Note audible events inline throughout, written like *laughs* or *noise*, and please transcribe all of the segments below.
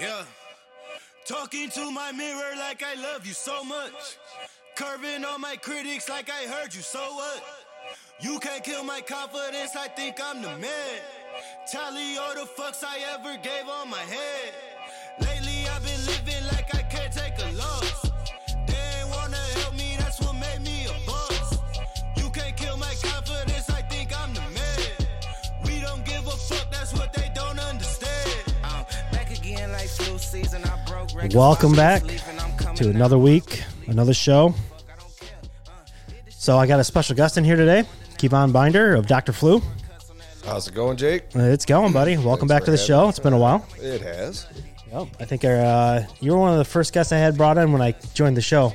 Yeah. Talking to my mirror like I love you so much. Curving on my critics like I heard you, so what? You can't kill my confidence, I think I'm the man. Tally all the fucks I ever gave on my head. Welcome back me sleeping, I'm coming to another week, another show. So I got a special guest in here today, Kevon Binder of Dr. Flu. How's it going, Jake? It's going, buddy. Welcome Thanks back to the show. me. It's been a while. It has. Yep. I think uh, you were one of the first guests I had brought in when I joined the show.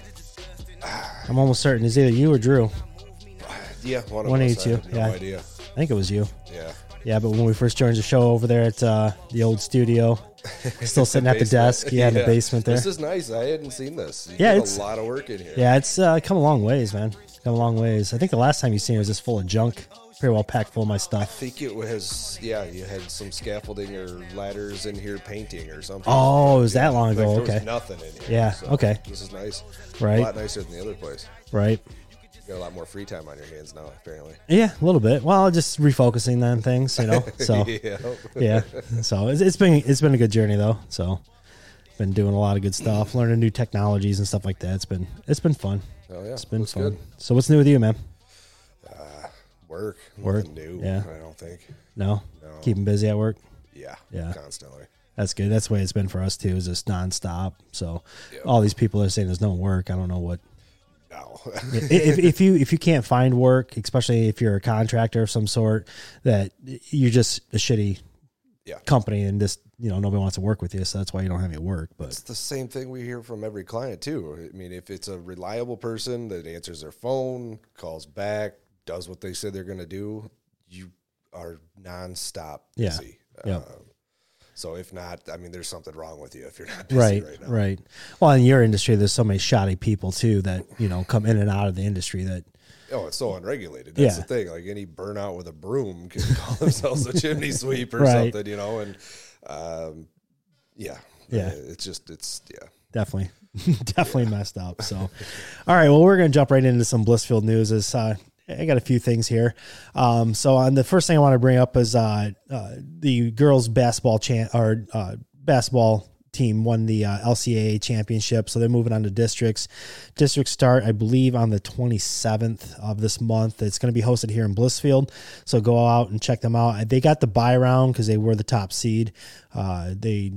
*sighs* I'm almost certain it's either you or Drew. Yeah, one of One of us. you I two, have no yeah. idea. I think it was you. Yeah. Yeah, but when we first joined the show over there at uh, the old studio, *laughs* still sitting at the desk, yeah, in the basement there. This is nice. I hadn't seen this. You Yeah, it's- a lot of work in here. Yeah, it's uh, come a long ways, man. Come a long ways. I think the last time you seen it was just full of junk, pretty well packed full of my stuff. I think it was. Yeah, you had some scaffolding or ladders in here painting or something. Oh, it was that long Like, ago? was Okay, nothing in here. Yeah, so okay. This is nice. Right. A lot nicer than the other place. right. Got a lot more free time on your hands now, apparently. Yeah, a little bit. Well, just refocusing on things, you know. *laughs* So yeah. yeah, so it's, it's been it's been a good journey though. So been doing a lot of good stuff, *clears throat* learning new technologies and stuff like that. It's been it's been fun. Oh yeah. It's been Looks fun. good. So what's new with you, man? Uh, Work. Work, Nothing new. yeah. I don't think. No, No. keeping busy at work. Yeah. Yeah. Constantly. That's good. That's the way it's been for us too. Is just nonstop. So Yeah. all these people are saying there's no work. I don't know what No. *laughs* if, if you if you can't find work, especially if you're a contractor of some sort, that you're just a shitty Yeah. company and just you know nobody wants to work with you, so that's why you don't have any work. But It's the same thing we hear from every client too. I mean, if it's a reliable person that answers their phone, calls back, does what they said they're going to do, you are nonstop Yeah. busy. Yep. Um, so if not, I mean, there's something wrong with you if you're not *laughs* busy right, right, right. Well, in your industry, there's so many shoddy people too that you know come in and out of the industry that Oh, it's so unregulated. That's Yeah. the thing. Like any burnout with a broom can *laughs* call themselves a chimney *laughs* sweep or Right. something, you know. And um, yeah, Yeah. Uh, it's just it's yeah. definitely definitely messed up so all right well we're gonna jump right into some blissfield news is uh I got a few things here. Um, so on the first thing I want to bring up is uh, uh, the girls basketball chan or uh, basketball team won the uh, LCAA championship. So they're moving on to districts. Districts start, I believe, on the 27th of this month. It's going to be hosted here in Blissfield. So go out and check them out. They got the buy round because they were the top seed. Uh, they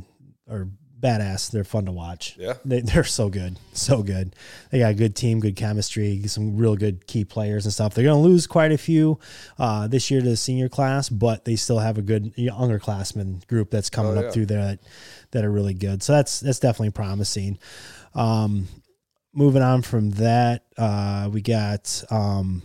are badass. They're fun to watch. Yeah. They, they're so good. So good. They got a good team, good chemistry, some real good key players and stuff. They're going to lose quite a few uh, this year to the senior class, but they still have a good younger classman group that's coming Oh, up through there that, that are really good. So that's that's definitely promising. Um, moving on from that, uh, we got um,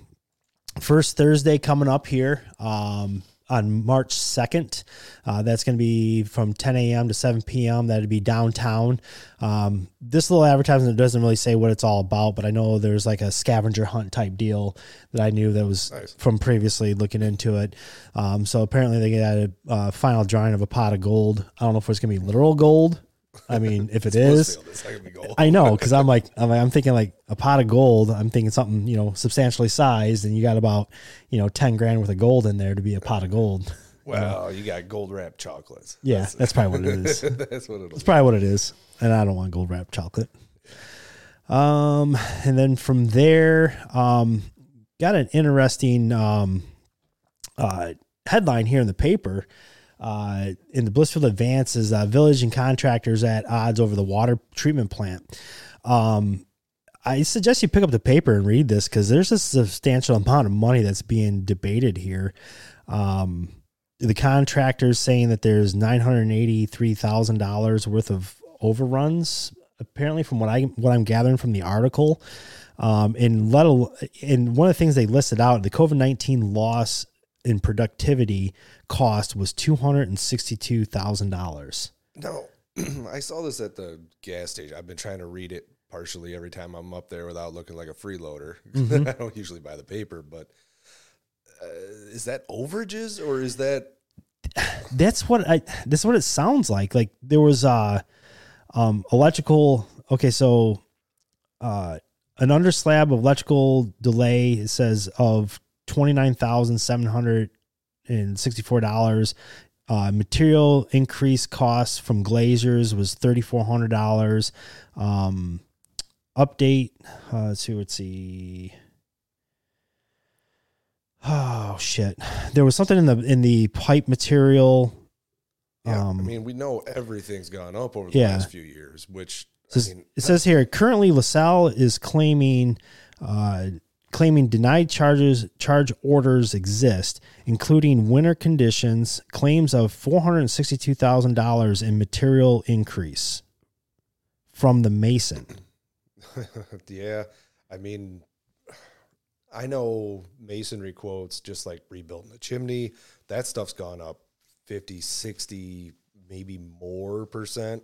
first Thursday coming up here um, on March 2nd. Uh, that's going to be from 10 a.m. to 7 p.m. That'd be downtown. Um, this little advertisement doesn't really say what it's all about, but I know there's like a scavenger hunt type deal that I knew that was Nice. from previously looking into it. Um, so apparently they got a uh, final drawing of a pot of gold. I don't know if it's going to be literal gold. I mean, if *laughs* it is, Blissfield, It's not gonna be gold. I know because I'm *laughs* like I'm, like, I'm thinking like a pot of gold. I'm thinking something you know substantially sized, and you got about you know ten grand worth of gold in there to be a pot of gold. *laughs* Well, you got gold wrapped chocolates. Yeah, that's probably what it is. That's what it'll That's probably what it is, and I don't want gold wrapped chocolate. Um, and then from there, um, got an interesting um, uh, headline here in the paper. Uh, in the Blissfield Advance is uh, village and contractors at odds over the water treatment plant. Um, I suggest you pick up the paper and read this because there's a substantial amount of money that's being debated here. Um, the contractors saying that there's nine hundred eighty-three thousand dollars worth of overruns. Apparently, from what I what I'm gathering from the article, um, and let and one of the things they listed out, the COVID nineteen loss in productivity cost was two hundred and sixty-two thousand dollars. No, *clears throat* I saw this at the gas station. I've been trying to read it partially every time I'm up there without looking like a freeloader. *laughs* Mm-hmm. I don't usually buy the paper, but uh, is that overages or is that *sighs* that's what I that's what it sounds like. Like there was uh um electrical okay, so uh an underslab of electrical delay it says of twenty nine thousand seven hundred and sixty four dollars. Uh, material increase costs from glaziers was thirty four hundred dollars. Um, update. Uh, let's see. Let's see. Oh shit! There was something in the in the pipe material. Yeah, Um, I mean, we know everything's gone up over the Yeah. last few years, which It says, I mean, it says here currently LaSalle is claiming uh, claiming denied charges charge orders exist, including winter conditions, claims of four hundred sixty two thousand dollars in material increase from the mason. *laughs* yeah, I mean, I know masonry quotes, just like rebuilding a chimney, that stuff's gone up 50, 60, maybe more percent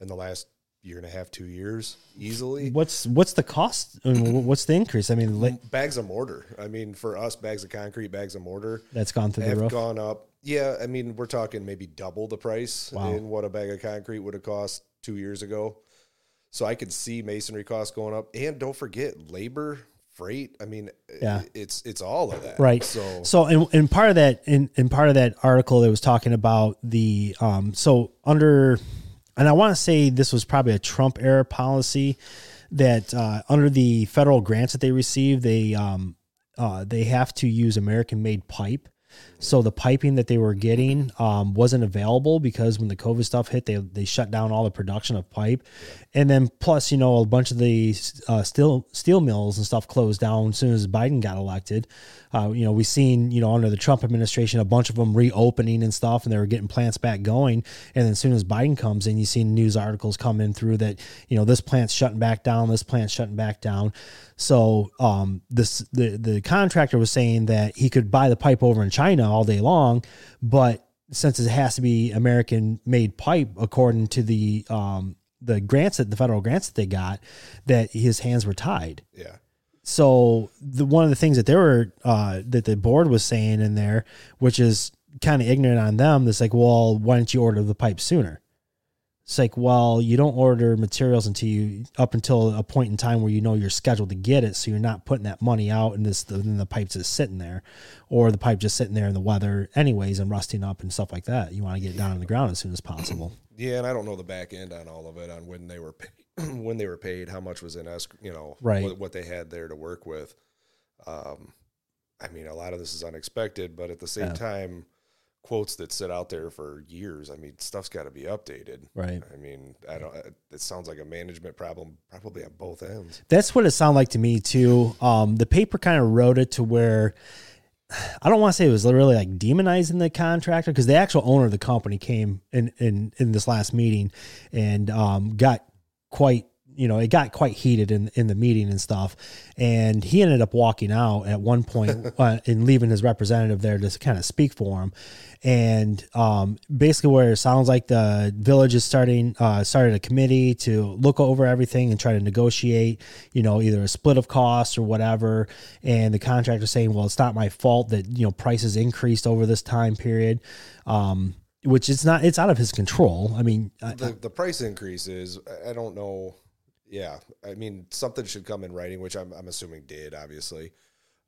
in the last year and a half, two years, easily. What's what's the cost? I mean, what's the increase? I mean, li- Bags of mortar. I mean, for us, bags of concrete, bags of mortar that's gone through the have roof. gone up. Yeah, I mean, we're talking maybe double the price Wow. in what a bag of concrete would have cost two years ago. So I could see masonry costs going up, and don't forget labor, freight. I mean, Yeah. it's it's all of that, right So, so and, and part of that in, in part of that article that was talking about the um so under and i want to say this was probably a trump era policy that uh, under the federal grants that they receive they um uh, they have to use american made pipe so the piping that they were getting um, wasn't available because when the COVID stuff hit, they they shut down all the production of pipe, and then plus you know a bunch of the uh, steel steel mills and stuff closed down as soon as Biden got elected. Uh, you know we seen you know under the Trump administration a bunch of them reopening and stuff, and they were getting plants back going. And then as soon as Biden comes in, you see news articles coming through that you know this plant's shutting back down, this plant's shutting back down. So um, this the the contractor was saying that he could buy the pipe over in China all day long, but since it has to be American made pipe according to the um, the grants that the federal grants that they got, that his hands were tied. yeah, So the one of the things that they were uh, that the board was saying in there, which is kind of ignorant on them, that's like, well, why didn't you order the pipe sooner? It's like, well, you don't order materials until you up until a point in time where you know you're scheduled to get it, so you're not putting that money out and this and the pipe's just sitting there, or the pipe just sitting there in the weather anyways and rusting up and stuff like that. You want to get it down on the ground as soon as possible. *clears throat* yeah. And I don't know the back end on all of it, on when they were paid, *clears throat* when they were paid, how much was in escrow, you know, Right. what, what they had there to work with. Um, I mean, a lot of this is unexpected, but at the same Yeah. time, quotes that sit out there for years. I mean, stuff's got to be updated. Right. I mean, I don't. It sounds like a management problem, probably on both ends. That's what it sounded like to me too. Um, the paper kind of wrote it to where I don't want to say it was really like demonizing the contractor because the actual owner of the company came in in in this last meeting and um, got quite you know it got quite heated in in the meeting and stuff. And he ended up walking out at one point *laughs* uh, and leaving his representative there to kind of speak for him. And um, basically where it sounds like the village is starting uh, started a committee to look over everything and try to negotiate you know either a split of costs or whatever. And the contractor saying well it's not my fault that you know prices increased over this time period um, which it's not it's out of his control. I mean I- the the price increase is I- I don't know. Yeah, I mean something should come in writing, which I'm I'm assuming did obviously.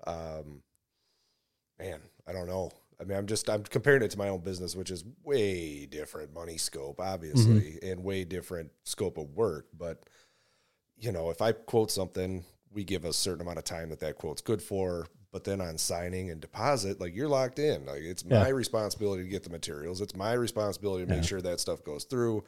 Um, man, I don't know. I mean, I'm just I'm comparing it to my own business, which is way different money scope, obviously, and way different scope of work. But you know, if I quote something, we give a certain amount of time that that quote's good for. But then on signing and deposit, like you're locked in. Like it's Yeah. my responsibility to get the materials. It's my responsibility to make sure that stuff goes through.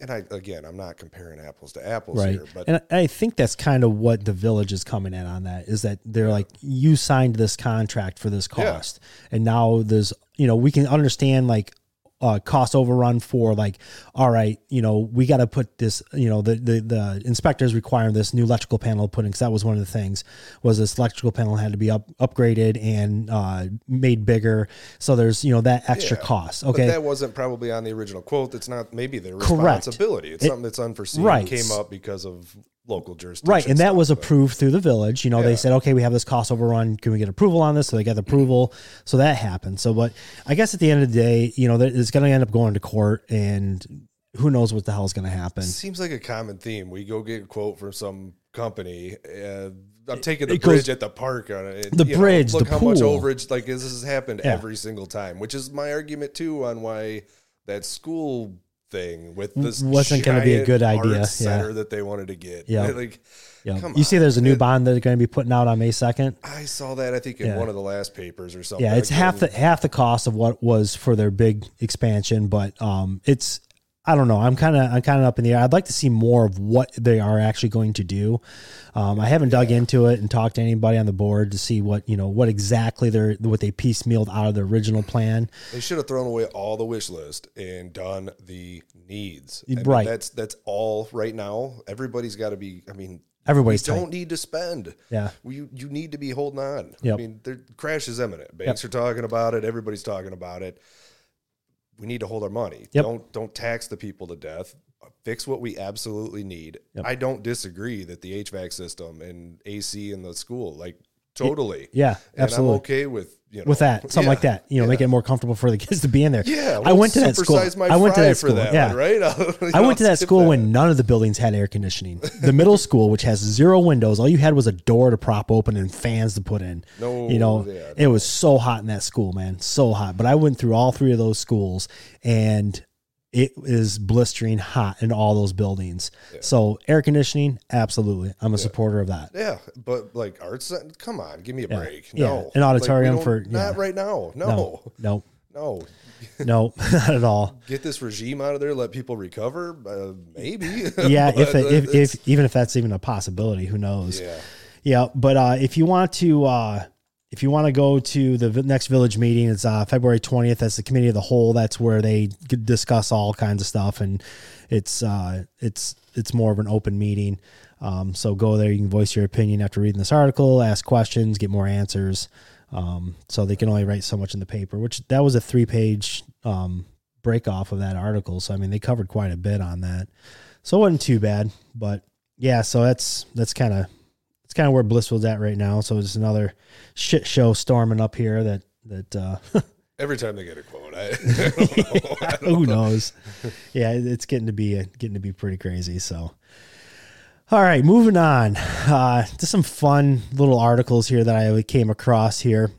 And I again, I'm not comparing apples to apples right here, but and i think that's kind of what the village is coming at on that is that they're like you signed this contract for this Yeah. cost and now there's you know we can understand like uh, cost overrun for like all right you know we got to put this you know the, the the inspectors requiring this new electrical panel putting, because that was one of the things was this electrical panel had to be up upgraded and uh, made bigger so there's you know that extra Yeah. cost But okay that wasn't probably on the original quote. It's not maybe their Correct. responsibility. It's It- something that's unforeseen. right. Came up because of local jurisdiction. Right, and that stuff, was but- approved through the village. You know, Yeah. they said, okay, we have this cost overrun. Can we get approval on this? So they got the approval. So that happened. So, but I guess at the end of the day, you know, it's going to end up going to court, and who knows what the hell is going to happen. Seems like a common theme. We go get a quote from some company. Uh, I'm taking the goes- bridge at the park on it. The you know, bridge, look the how much overage. Like this has happened Yeah. every single time, which is my argument too on why that school thing with this Wasn't gonna be a good idea, arts yeah. center that they wanted to get. Yeah. *laughs* like Yeah. You see, there's a new man. bond that they're going to be putting out on May 2nd. I saw that. I think in Yeah. one of the last papers or something. Yeah, it's half the half the cost of what was for their big expansion, but um, it's I don't know. I'm kind of I'm kind of up in the air. I'd like to see more of what they are actually going to do. Um, I haven't dug into it and talked to anybody on the board to see what you know what exactly they're what they piecemealed out of the original plan. They should have thrown away all the wish list and done the needs. I mean, Right. that's that's all right now. Everybody's got to be. I mean, Everybody's we don't need to spend. Yeah. you you need to be holding on. I mean, the crash is imminent. Banks are talking about it. Everybody's talking about it. We need to hold our money. Yep. Don't don't tax the people to death. Fix what we absolutely need. Yep. I don't disagree that the HVAC system and AC in the school, like totally. Yeah, And absolutely. I'm okay with you know With that, something yeah, like that, you know, make it more comfortable for the kids to be in there. Yeah, I went to that school. I went to that school. that yeah, one, right? *laughs* I'll- went to that school when none of the buildings had air conditioning. The middle *laughs* school, which has zero windows, all you had was a door to prop open and fans to put in. No, you know, yeah, it was so hot in that school, man, so hot. But I went through all three of those schools, and it is blistering hot in all those buildings. So air conditioning, absolutely, I'm a supporter of that. Yeah, but like arts, come on, give me a Yeah. break. Yeah, No, an auditorium don't- for- not right now. No, No, no, no. *laughs* no, *laughs* not at all. Get this regime out of there. Let people recover. Uh, maybe. *laughs* Yeah, if, But if, if even if that's even a possibility, who knows? yeah, Yeah, but uh, if you want to, uh, if you want to go to the next village meeting, it's uh, February twentieth. That's the committee of the whole. That's where they discuss all kinds of stuff, and it's uh, it's it's more of an open meeting. Um, so go there. You can voice your opinion after reading this article, ask questions, get more answers. Um, so they can only write so much in the paper, which that was a three page um, break off of that article. So I mean, they covered quite a bit on that. So it wasn't too bad, but yeah. So that's that's kind of it's kind of where Blissfield's at right now. So it's another shit show storming up here that that uh, *laughs* every time they get a quote, I, *laughs* *laughs* I don't know. I who know. knows. Yeah, it's getting to be getting to be pretty crazy. So, all right, moving on uh, to some fun little articles here that I came across here.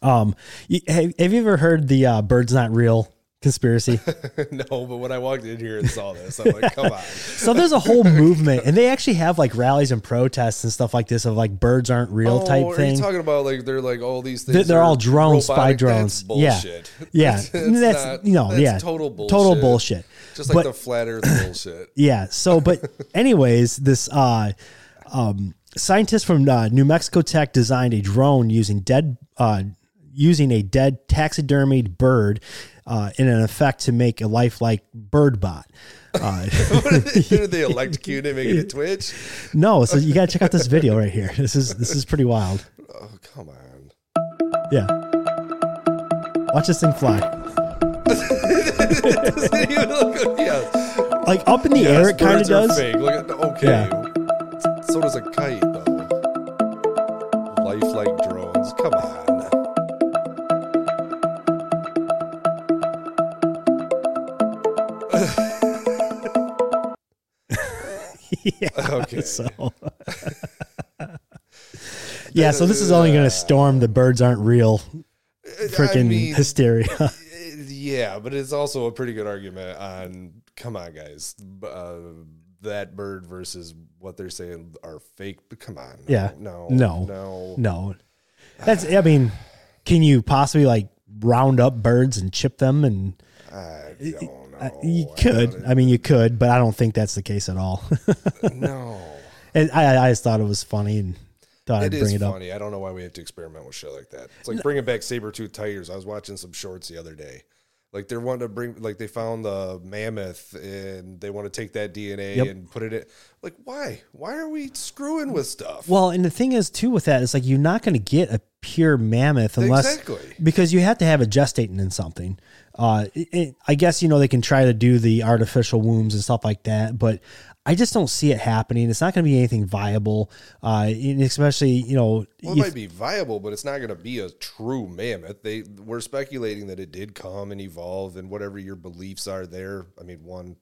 Um, have, have you ever heard the uh, "birds not real" conspiracy? *laughs* no, but when I walked in here and saw this, I'm like, come on. *laughs* so there's a whole *laughs* movement, and they actually have like rallies and protests and stuff like this of like birds aren't real oh, type are thing. you talking about like they're like all these things? They're, they're all drones, spy drones. That's yeah, bullshit. yeah. That's, That's, not- you know, that's yeah, total bullshit. total bullshit. Just like But- the flat Earth bullshit. Yeah. So, but anyways, this uh, um, scientists from uh, New Mexico Tech designed a drone using dead, uh, using a dead taxidermied bird uh, in an effect to make a lifelike bird bot. *laughs* Uh, Did they electrocute it, make it Twitch? no, so you got to check out this video right here. This is this is pretty wild. Oh, come on. Yeah. Watch this thing fly. *laughs* Doesn't even look- yeah. Like up in the Yes, air, it kind of does. Fake. Look at, the okay. So does a kite, though. Lifelike drones. Come on. Yeah. *laughs* Okay. So. *laughs* yeah, so this is only going to storm the birds aren't real freaking I mean, hysteria. *laughs* yeah, but it's also a pretty good argument on. Come on, guys. Uh, that bird versus what they're saying are fake. But come on. No, Yeah. No. No. No. no. That's I mean, can you possibly like round up birds and chip them and I don't. Uh, you could. I mean, you could, but I don't think that's the case at all. *laughs* no. and I I just thought it was funny and thought It I'd bring it up. funny. I don't know why we have to experiment with shit like that. It's like bringing back saber tooth tigers. I was watching some shorts the other day. Like they're wanting to bring, like they found the mammoth and they want to take that DNA Yep. and put it in. Like why? Why are we screwing with stuff? Well, and the thing is too with that is like you're not going to get a pure mammoth unless Exactly. because you have to have a gestating in something. Uh, it, it- I guess you know they can try to do the artificial wombs and stuff like that, but I just don't see it happening. It's not going to be anything viable, uh, especially you know. Well, it you- might be viable, but it's not going to be a true mammoth. They we're speculating that it did come and evolve, and whatever your beliefs are there. I mean, one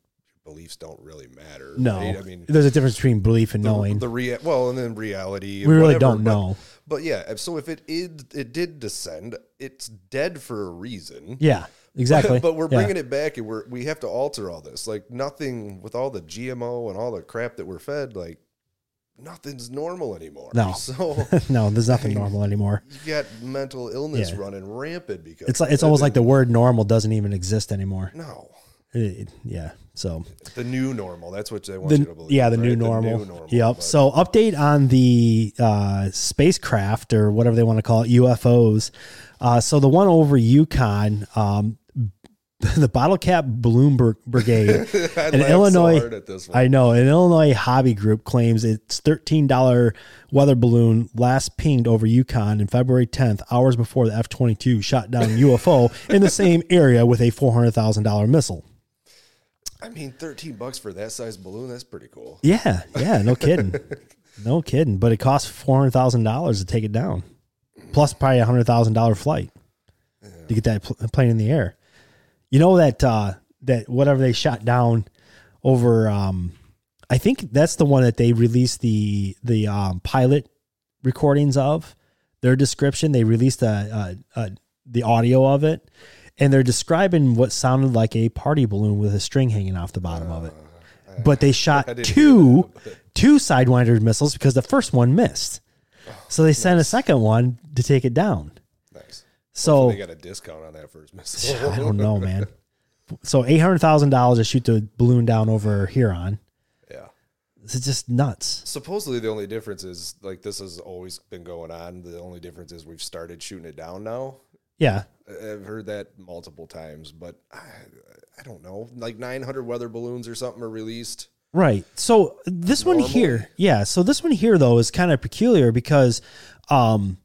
beliefs don't really matter. no, right? I mean, there's a difference between belief and the, knowing. the rea- well, and then reality. and We really whatever, don't but- know. But yeah, so if it is, it did descend, it's dead for a reason. yeah, exactly. *laughs* but we're Yeah. bringing it back, and we're we have to alter all this. Like nothing with all the GMO and all the crap that we're fed. Like nothing's normal anymore. No. So *laughs* no, there's nothing *laughs* normal anymore. you got mental illness Yeah. running rampant because It's like it's almost like the word normal doesn't even exist anymore. no It- yeah, so the new normal. That's what they want you to the, believe. yeah, the, right? new normal. new normal, Yep. but- So update on the uh, spacecraft or whatever they want to call it, UFOs. Uh, so the one over Yukon, um, *laughs* the Bottle Cap Balloon Brigade *laughs* so Illinois. hard at this one. I know an Illinois hobby group claims its thirteen dollar weather balloon last pinged over Yukon in February tenth, hours before the F twenty two shot down *laughs* UFO in the same area with a four hundred thousand dollar missile. I mean, thirteen bucks for that size balloon. That's pretty cool. Yeah, yeah, no kidding, no kidding. But it costs four hundred thousand dollars to take it down, plus probably a hundred thousand dollar flight to get that pl- plane in the air. You know that uh, that whatever they shot down over, um, I think that's the one that they released the the um, pilot recordings of their description. They released a, a, a the audio of it, and they're describing what sounded like a party balloon with a string hanging off the bottom of it. But they shot *laughs* I didn't hear two that, two sidewinder missiles because the first one missed. So they sent a second one to take it down. Nice. So they got a discount on that first missile. I don't know, *laughs* man. So eight hundred thousand dollars to shoot the balloon down over Huron. yeah. it's just nuts. Supposedly, the only difference is like this has always been going on. The only difference is we've started shooting it down now. Yeah, I've heard that multiple times, but I, I don't know. Like 900 weather balloons or something are released. right. So this one here, yeah. So this one here though is kind of peculiar because, um,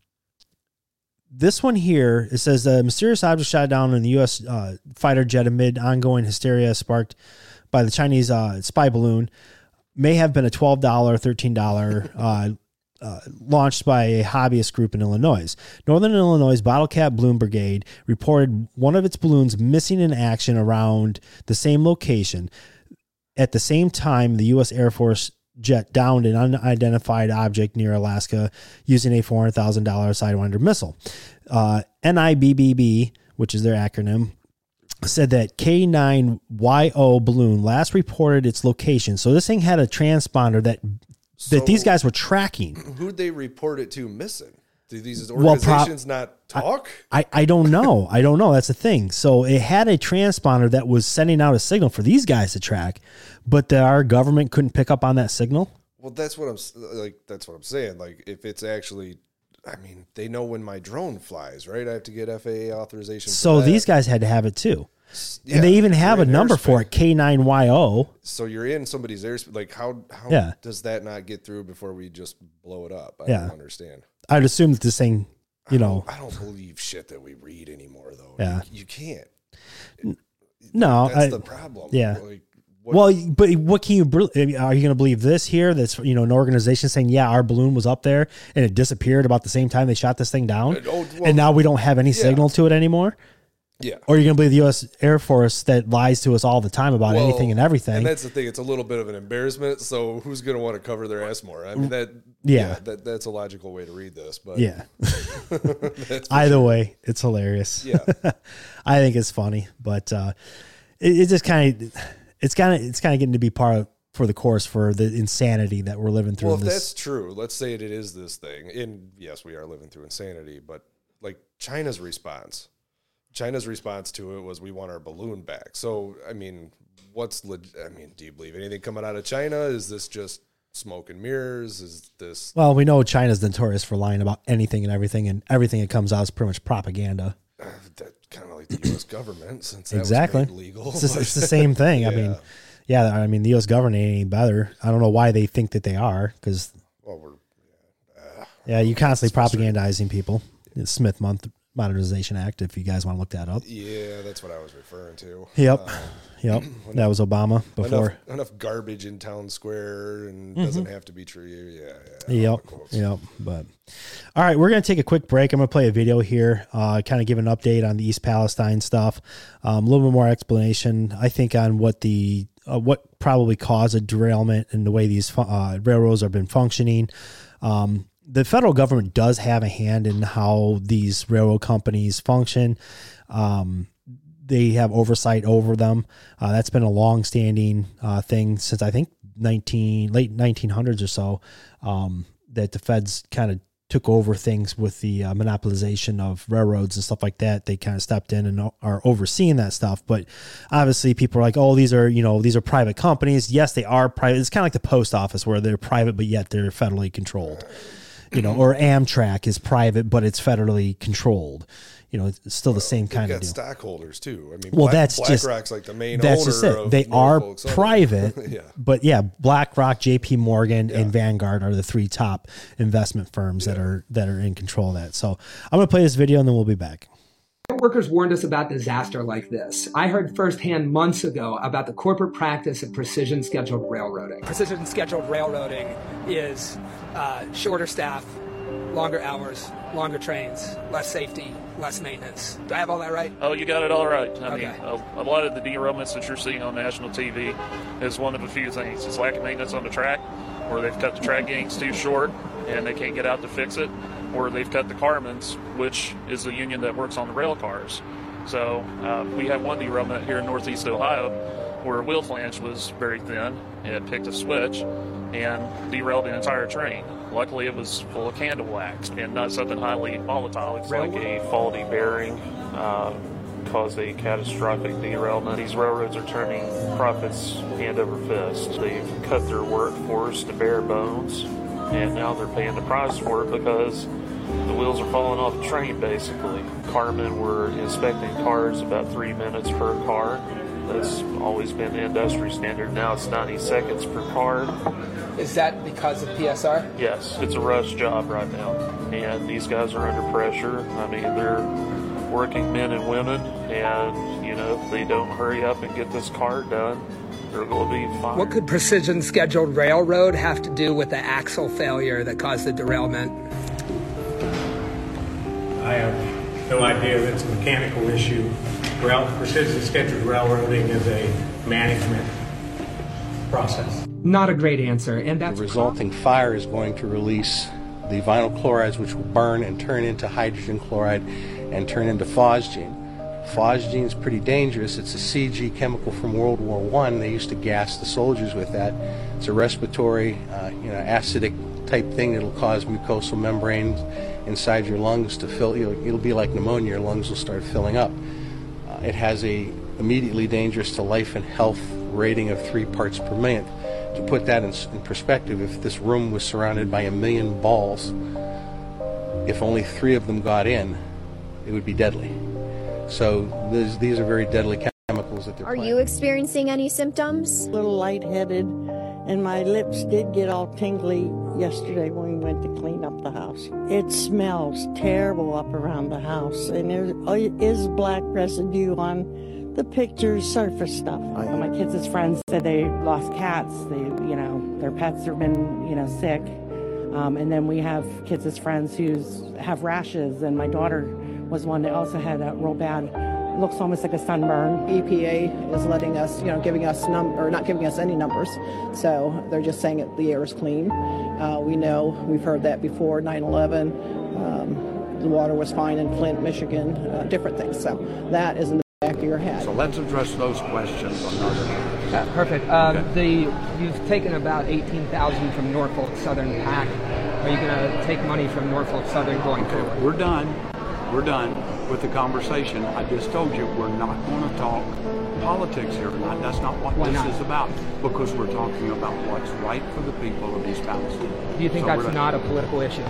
this one here it says a mysterious object shot down in the U.S. Uh, fighter jet amid ongoing hysteria sparked by the Chinese uh, spy balloon may have been a twelve dollar, thirteen dollar. *laughs* Uh, uh, launched by a hobbyist group in Illinois. Northern Illinois Bottle Cap Balloon Brigade reported one of its balloons missing in action around the same location. At the same time, the U.S. Air Force jet downed an unidentified object near Alaska using a $400,000 Sidewinder missile. Uh, NIBBB, which is their acronym, said that K9YO balloon last reported its location. So this thing had a transponder that that these guys were tracking. Who'd they report it to missing? Do these Well, prob- organizations not talk? I, I don't know. *laughs* I don't know. That's the thing. So it had a transponder that was sending out a signal for these guys to track, but the, our government couldn't pick up on that signal. well, that's what I'm like. That's what I'm saying. Like, if it's actually, I mean, they know when my drone flies, right? I have to get FAA authorization. So these guys had to have it too. Yeah, and they even have a number for it, K9YO. So you're in somebody's airspace. Like, how how Yeah. does that not get through before we just blow it up? I Yeah. don't understand. I'd assume that this thing, you know, I don't believe shit that we read anymore, though. Yeah. you, you can't. no. That's I, the problem. yeah. Like, well, but what can you? Are you going to believe this here? That's you know an organization saying, yeah, our balloon was up there and it disappeared about the same time they shot this thing down, uh, oh, well, and now we don't have any signal to it anymore. Yeah. Or you're going to believe the U.S. Air Force that lies to us all the time about Well, anything and everything? And that's the thing; it's a little bit of an embarrassment. So who's going to want to cover their ass more? I mean, that Yeah. that that's a logical way to read this. But yeah. *laughs* Either sure. way, it's hilarious. yeah, *laughs* I think it's funny, but uh, it, it just kind of it's kind of it's kind of getting to be part of for the course for the insanity that we're living through. Well, in if this. that's true, let's say it is this thing. And yes, we are living through insanity, but like China's response, China's response to it was, "We want our balloon back." So, I mean, what's leg- I mean, do you believe anything coming out of China? Is this just smoke and mirrors? Is this well, we know China's notorious for lying about anything and everything, and everything that comes out is pretty much propaganda. uh, that kind of like the U.S. government since exactly. legal? It's, just- it's the *laughs* same thing. I mean, Yeah. yeah, I mean, the U.S. government ain't any better. I don't know why they think that they are, because well, we're yeah, you constantly propagandizing people. the Smith-Mundt Modernization Act. If you guys want to look that up. Yeah, that's what I was referring to. Yep, Um, *clears throat* yep. *clears throat* That was Obama before. enough garbage in town square and doesn't have to be true. Yeah, yeah. Yep, yep. But all right, we're gonna take a quick break. I'm gonna play a video here, uh, kind of give an update on the East Palestine stuff, um, a little bit more explanation, I think, on what the uh, what probably caused a derailment and the way these uh, railroads have been functioning. Um, the federal government does have a hand in how these railroad companies function. Um, they have oversight over them. Uh, that's been a long-standing uh, thing since I think nineteen late nineteen hundreds or so. Um, that the feds kind of took over things with the uh, monopolization of railroads and stuff like that. They kind of stepped in and are overseeing that stuff. But obviously, people are like, "Oh, these are you know these are private companies." Yes, they are private. It's kind of like the post office where they're private, but yet they're federally controlled. You know, mm-hmm. or Amtrak is private, but it's federally controlled. You know, it's still the same They've kind of got deal. stockholders too. I mean, Well, Black, that's just BlackRock's like the main. That's owner just it. Of They are Norfolk *laughs* private, *laughs* yeah. but yeah, BlackRock, J.P. Morgan, and Vanguard are the three top investment firms that are that are in control of that. So I'm gonna play this video and then we'll be back. Workers warned us about disaster like this. I heard firsthand months ago about the corporate practice of precision scheduled railroading. Precision scheduled railroading is uh, shorter staff, longer hours, longer trains, less safety, less maintenance. Do I have all that right? Oh, you got it all right. I Okay. mean, a, a lot of the derailments that you're seeing on national TV is one of a few things. It's lack of maintenance on the track, or they've cut the track gangs too short and they can't get out to fix it, or they've cut the carmans, which is the union that works on the rail cars. So uh, we have one derailment here in northeast Ohio where a wheel flange was very thin. And it picked a switch and derailed an entire train. Luckily, it was full of candle wax and not something highly volatile. It's like a faulty bearing uh, caused a catastrophic derailment. These railroads are turning profits hand over fist. They've cut their workforce to bare bones, and now they're paying the price for it because the wheels are falling off the train, basically. Carmen were inspecting cars about three minutes per car. That's always been the industry standard. Now it's 90 seconds per car. Is that because of PSR? Yes, it's a rush job right now, and these guys are under pressure. I mean, they're working men and women, and you know, if they don't hurry up and get this car done, they're going to be fired. What could precision scheduled railroad have to do with the axle failure that caused the derailment? I have no idea that it's a mechanical issue. Rail, precision scheduled railroading is a management process. Not a great answer, and that's The resulting fire is going to release the vinyl chlorides, which will burn and turn into hydrogen chloride and turn into phosgene. Phosgene is pretty dangerous. It's a CG chemical from World War One. They used to gas the soldiers with that. It's a respiratory, uh, you know, acidic type thing that'll cause mucosal membranes inside your lungs to fill. It'll, it'll be like pneumonia. Your lungs will start filling up. It has a immediately dangerous to life and health rating of three parts per million. To put that in, in perspective, if this room was surrounded by a million balls, if only three of them got in, it would be deadly. So these, these are very deadly chemicals that they're Are playing. you experiencing any symptoms? a little lightheaded, and my lips did get all tingly yesterday when we went to clean up the house. It smells terrible up around the house, and there is black residue on the pictures, surface stuff. My kids' friends said they lost cats. They, you know, their pets have been, you know, sick. Um, and then we have kids' friends who have rashes, and my daughter was one that also had a real bad. It looks almost like a sunburn. EPA is letting us, you know, giving us num or not giving us any numbers. So they're just saying that the air is clean. Uh, we know we've heard that before 9/11. Um, the water was fine in Flint, Michigan, uh, different things. So that is in the back of your head. So let's address those questions another time. Uh, perfect. Um, The you've taken about eighteen thousand from Norfolk Southern PAC. Are you going to take money from Norfolk Southern going forward? We're done. We're done with the conversation. I just told you we're not going to talk politics here tonight. That's not what Why this not? is about. Because we're talking about what's right for the people of East Palestine. Do you think So that's not a political issue?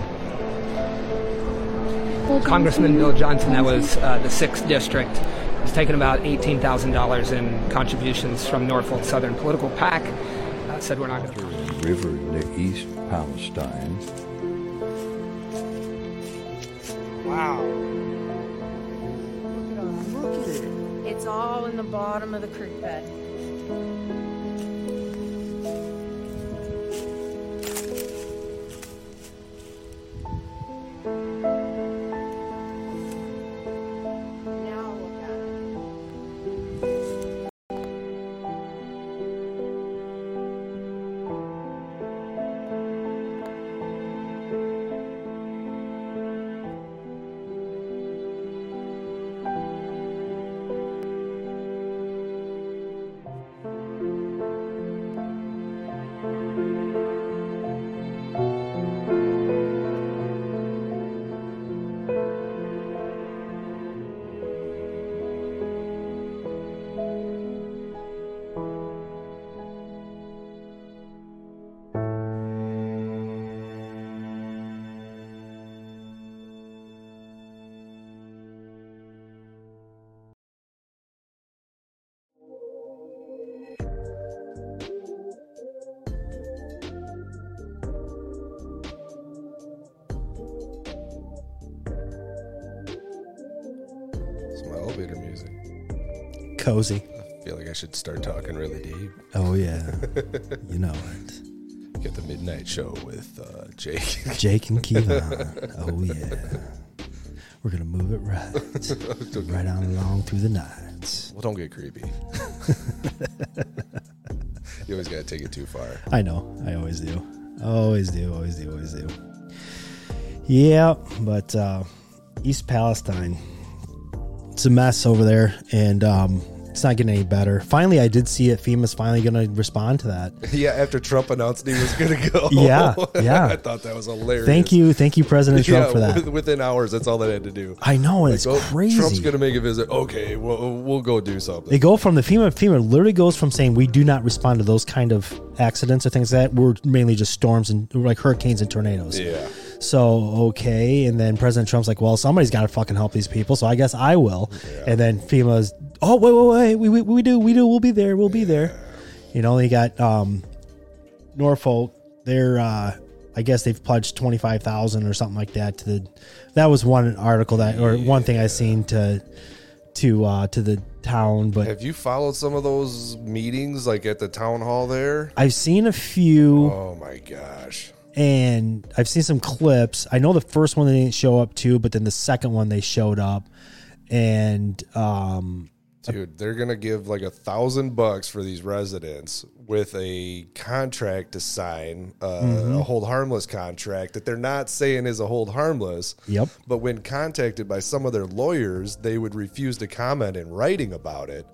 Congressman Bill Johnson, that was uh, the sixth district, has taken about eighteen thousand dollars in contributions from Norfolk Southern political PAC. Uh, said we're not going to. river to East Palestine. Wow. It's all in the bottom of the creek bed. Cozy. I feel like I should start talking really deep. Oh yeah, you know *laughs* it. Get the midnight show with uh, Jake. *laughs* Jake and Kevon. Oh yeah. We're gonna move it right, *laughs* right on along through the night. Well, don't get creepy. you always got to take it too far. I know. I always do. Always do. Always do. Always do. Yeah, but uh, East Palestine, it's a mess over there, and um, it's not getting any better. Finally, I did see it. FEMA's finally going to respond to that. *laughs* Yeah, after Trump announced he was going to go. *laughs* Yeah, yeah. *laughs* I thought that was hilarious. Thank you, thank you, President Trump, Yeah, for that. Within hours, that's all they had to do. I know, it's oh, crazy. Trump's going to make a visit. Okay, well, we'll go do something. They go from the FEMA. FEMA literally goes from saying we do not respond to those kind of accidents or things like that. We're mainly just storms and like hurricanes and tornadoes. Yeah. So okay, and then President Trump's like, well, somebody's got to fucking help these people, so I guess I will. And then FEMA's, oh wait, wait, wait, we, we we do, we do, we'll be there, we'll be there. You know, they got um, Norfolk. They're, uh, I guess they've pledged twenty five thousand or something like that to the. That was one article that, or one thing I seen to, to uh to the town, but Have you followed some of those meetings, like at the town hall there? I've seen a few. Oh my gosh. and I've seen some clips. I know the first one they didn't show up to, but then the second one they showed up, and um, Dude, they're gonna give like a thousand bucks for these residents with a contract to sign, uh, Mhm. a hold harmless contract that they're not saying is a hold harmless. Yep. But when contacted by some of their lawyers, they would refuse to comment in writing about it.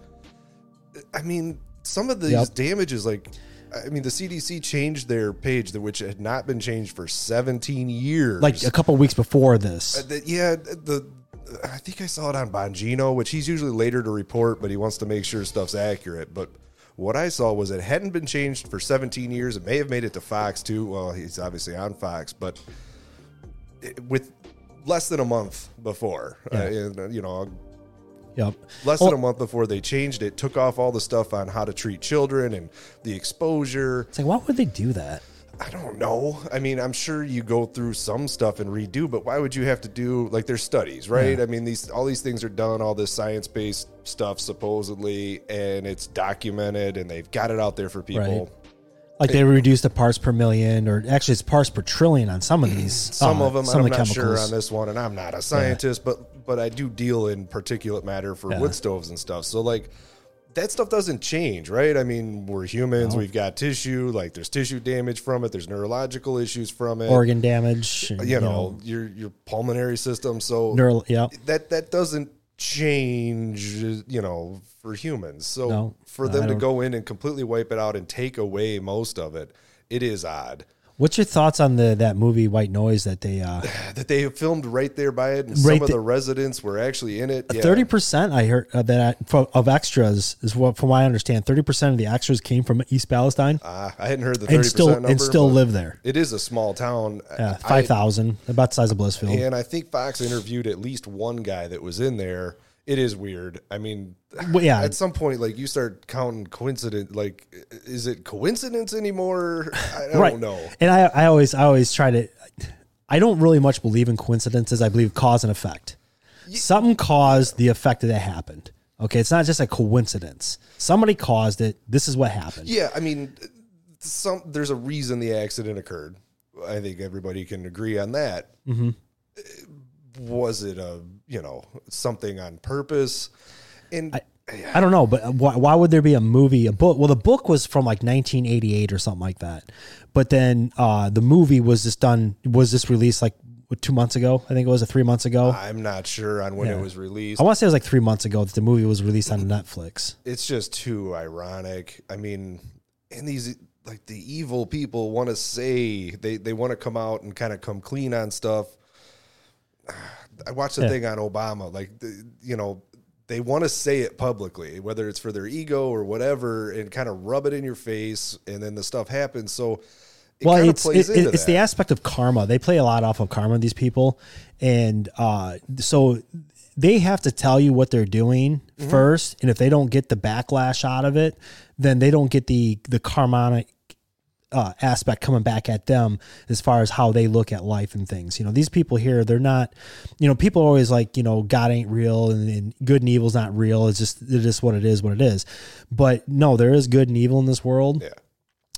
I mean, some of these Yep. damages, like, I mean, the CDC changed their page, which had not been changed for 17 years. like a couple weeks before this, Uh, the, yeah, the I think I saw it on Bongino, which he's usually later to report, but he wants to make sure stuff's accurate. But what I saw was it hadn't been changed for 17 years. It may have made it to Fox too. Well, he's obviously on Fox, but it- with less than a month before, uh, you know, Yep. less Well- than a month before they changed it, took off all the stuff on how to treat children and the exposure. it's like why would they do that? I don't know. I mean, I'm sure you go through some stuff and redo, but why would you have to do like there's studies, right? Yeah. I mean, these all these things are done, all this science based stuff supposedly, and it's documented, and they've got it out there for people. Right. Like they reduced the parts per million, or actually it's parts per trillion on some of *clears throat* these. Some uh, of them, some I'm of the not sure chemicals. on this one, and I'm not a scientist, but but I do deal in particulate matter for Yeah. wood stoves and stuff. So like that stuff doesn't change, right? I mean, we're humans, No. we've got tissue, like there's tissue damage from it, there's neurological issues from it, Organ damage, you, you know, know. your your pulmonary system. So Neural- yep. that that doesn't change, you know, for humans. So No, for them to go in and completely wipe it out and take away most of it, it is odd. What's your thoughts on the that movie White Noise that they uh *sighs* that they filmed right there by it, and Right some of the- the residents were actually in it. Yeah. thirty percent? I heard uh, that for, of extras is what, from what I understand, thirty percent of the extras came from East Palestine. Uh, I hadn't heard the thirty percent number, and still live there. It is a small town. Yeah, five thousand, about the size of Blissfield. And I think Fox interviewed at least one guy that was in there. It is weird. I mean, Well, yeah. At some point, like you start counting coincidence. Like, is it coincidence anymore? I, right. don't know. And I, I always, I always try to. I don't really much believe in coincidences. I believe cause and effect. Something caused the effect that happened. Okay, it's not just a coincidence. Somebody caused it. This is what happened. Yeah, I mean, some there's a reason the accident occurred. I think everybody can agree on that. hmm Was it a you know something on purpose? And I don't know, but why, why would there be a movie, a book? Well, the book was from like 1988 or something like that. But then uh, the movie was just done, was just released like two months ago? I think it was, a three months ago. I'm not sure on when Yeah. it was released. I want to say it was like three months ago that the movie was released on Netflix. it's just too ironic. I mean, and these like the evil people want to say they they want to come out and kind of come clean on stuff. I watched the Yeah. thing on Obama, like the, you know, they want to say it publicly, whether it's for their ego or whatever, and kind of rub it in your face, and then the stuff happens. So, it well, it's plays it, it's that. the aspect of karma. They play a lot off of karma. These people, and uh, so they have to tell you what they're doing Mm-hmm. first, and if they don't get the backlash out of it, then they don't get the the karmonic uh, aspect coming back at them as far as how they look at life and things. You know, these people here, they're not, you know, people are always like, you know, God ain't real and, and good and evil's not real. It's just, it is what it is, what it is. But no, there is good and evil in this world. Yeah.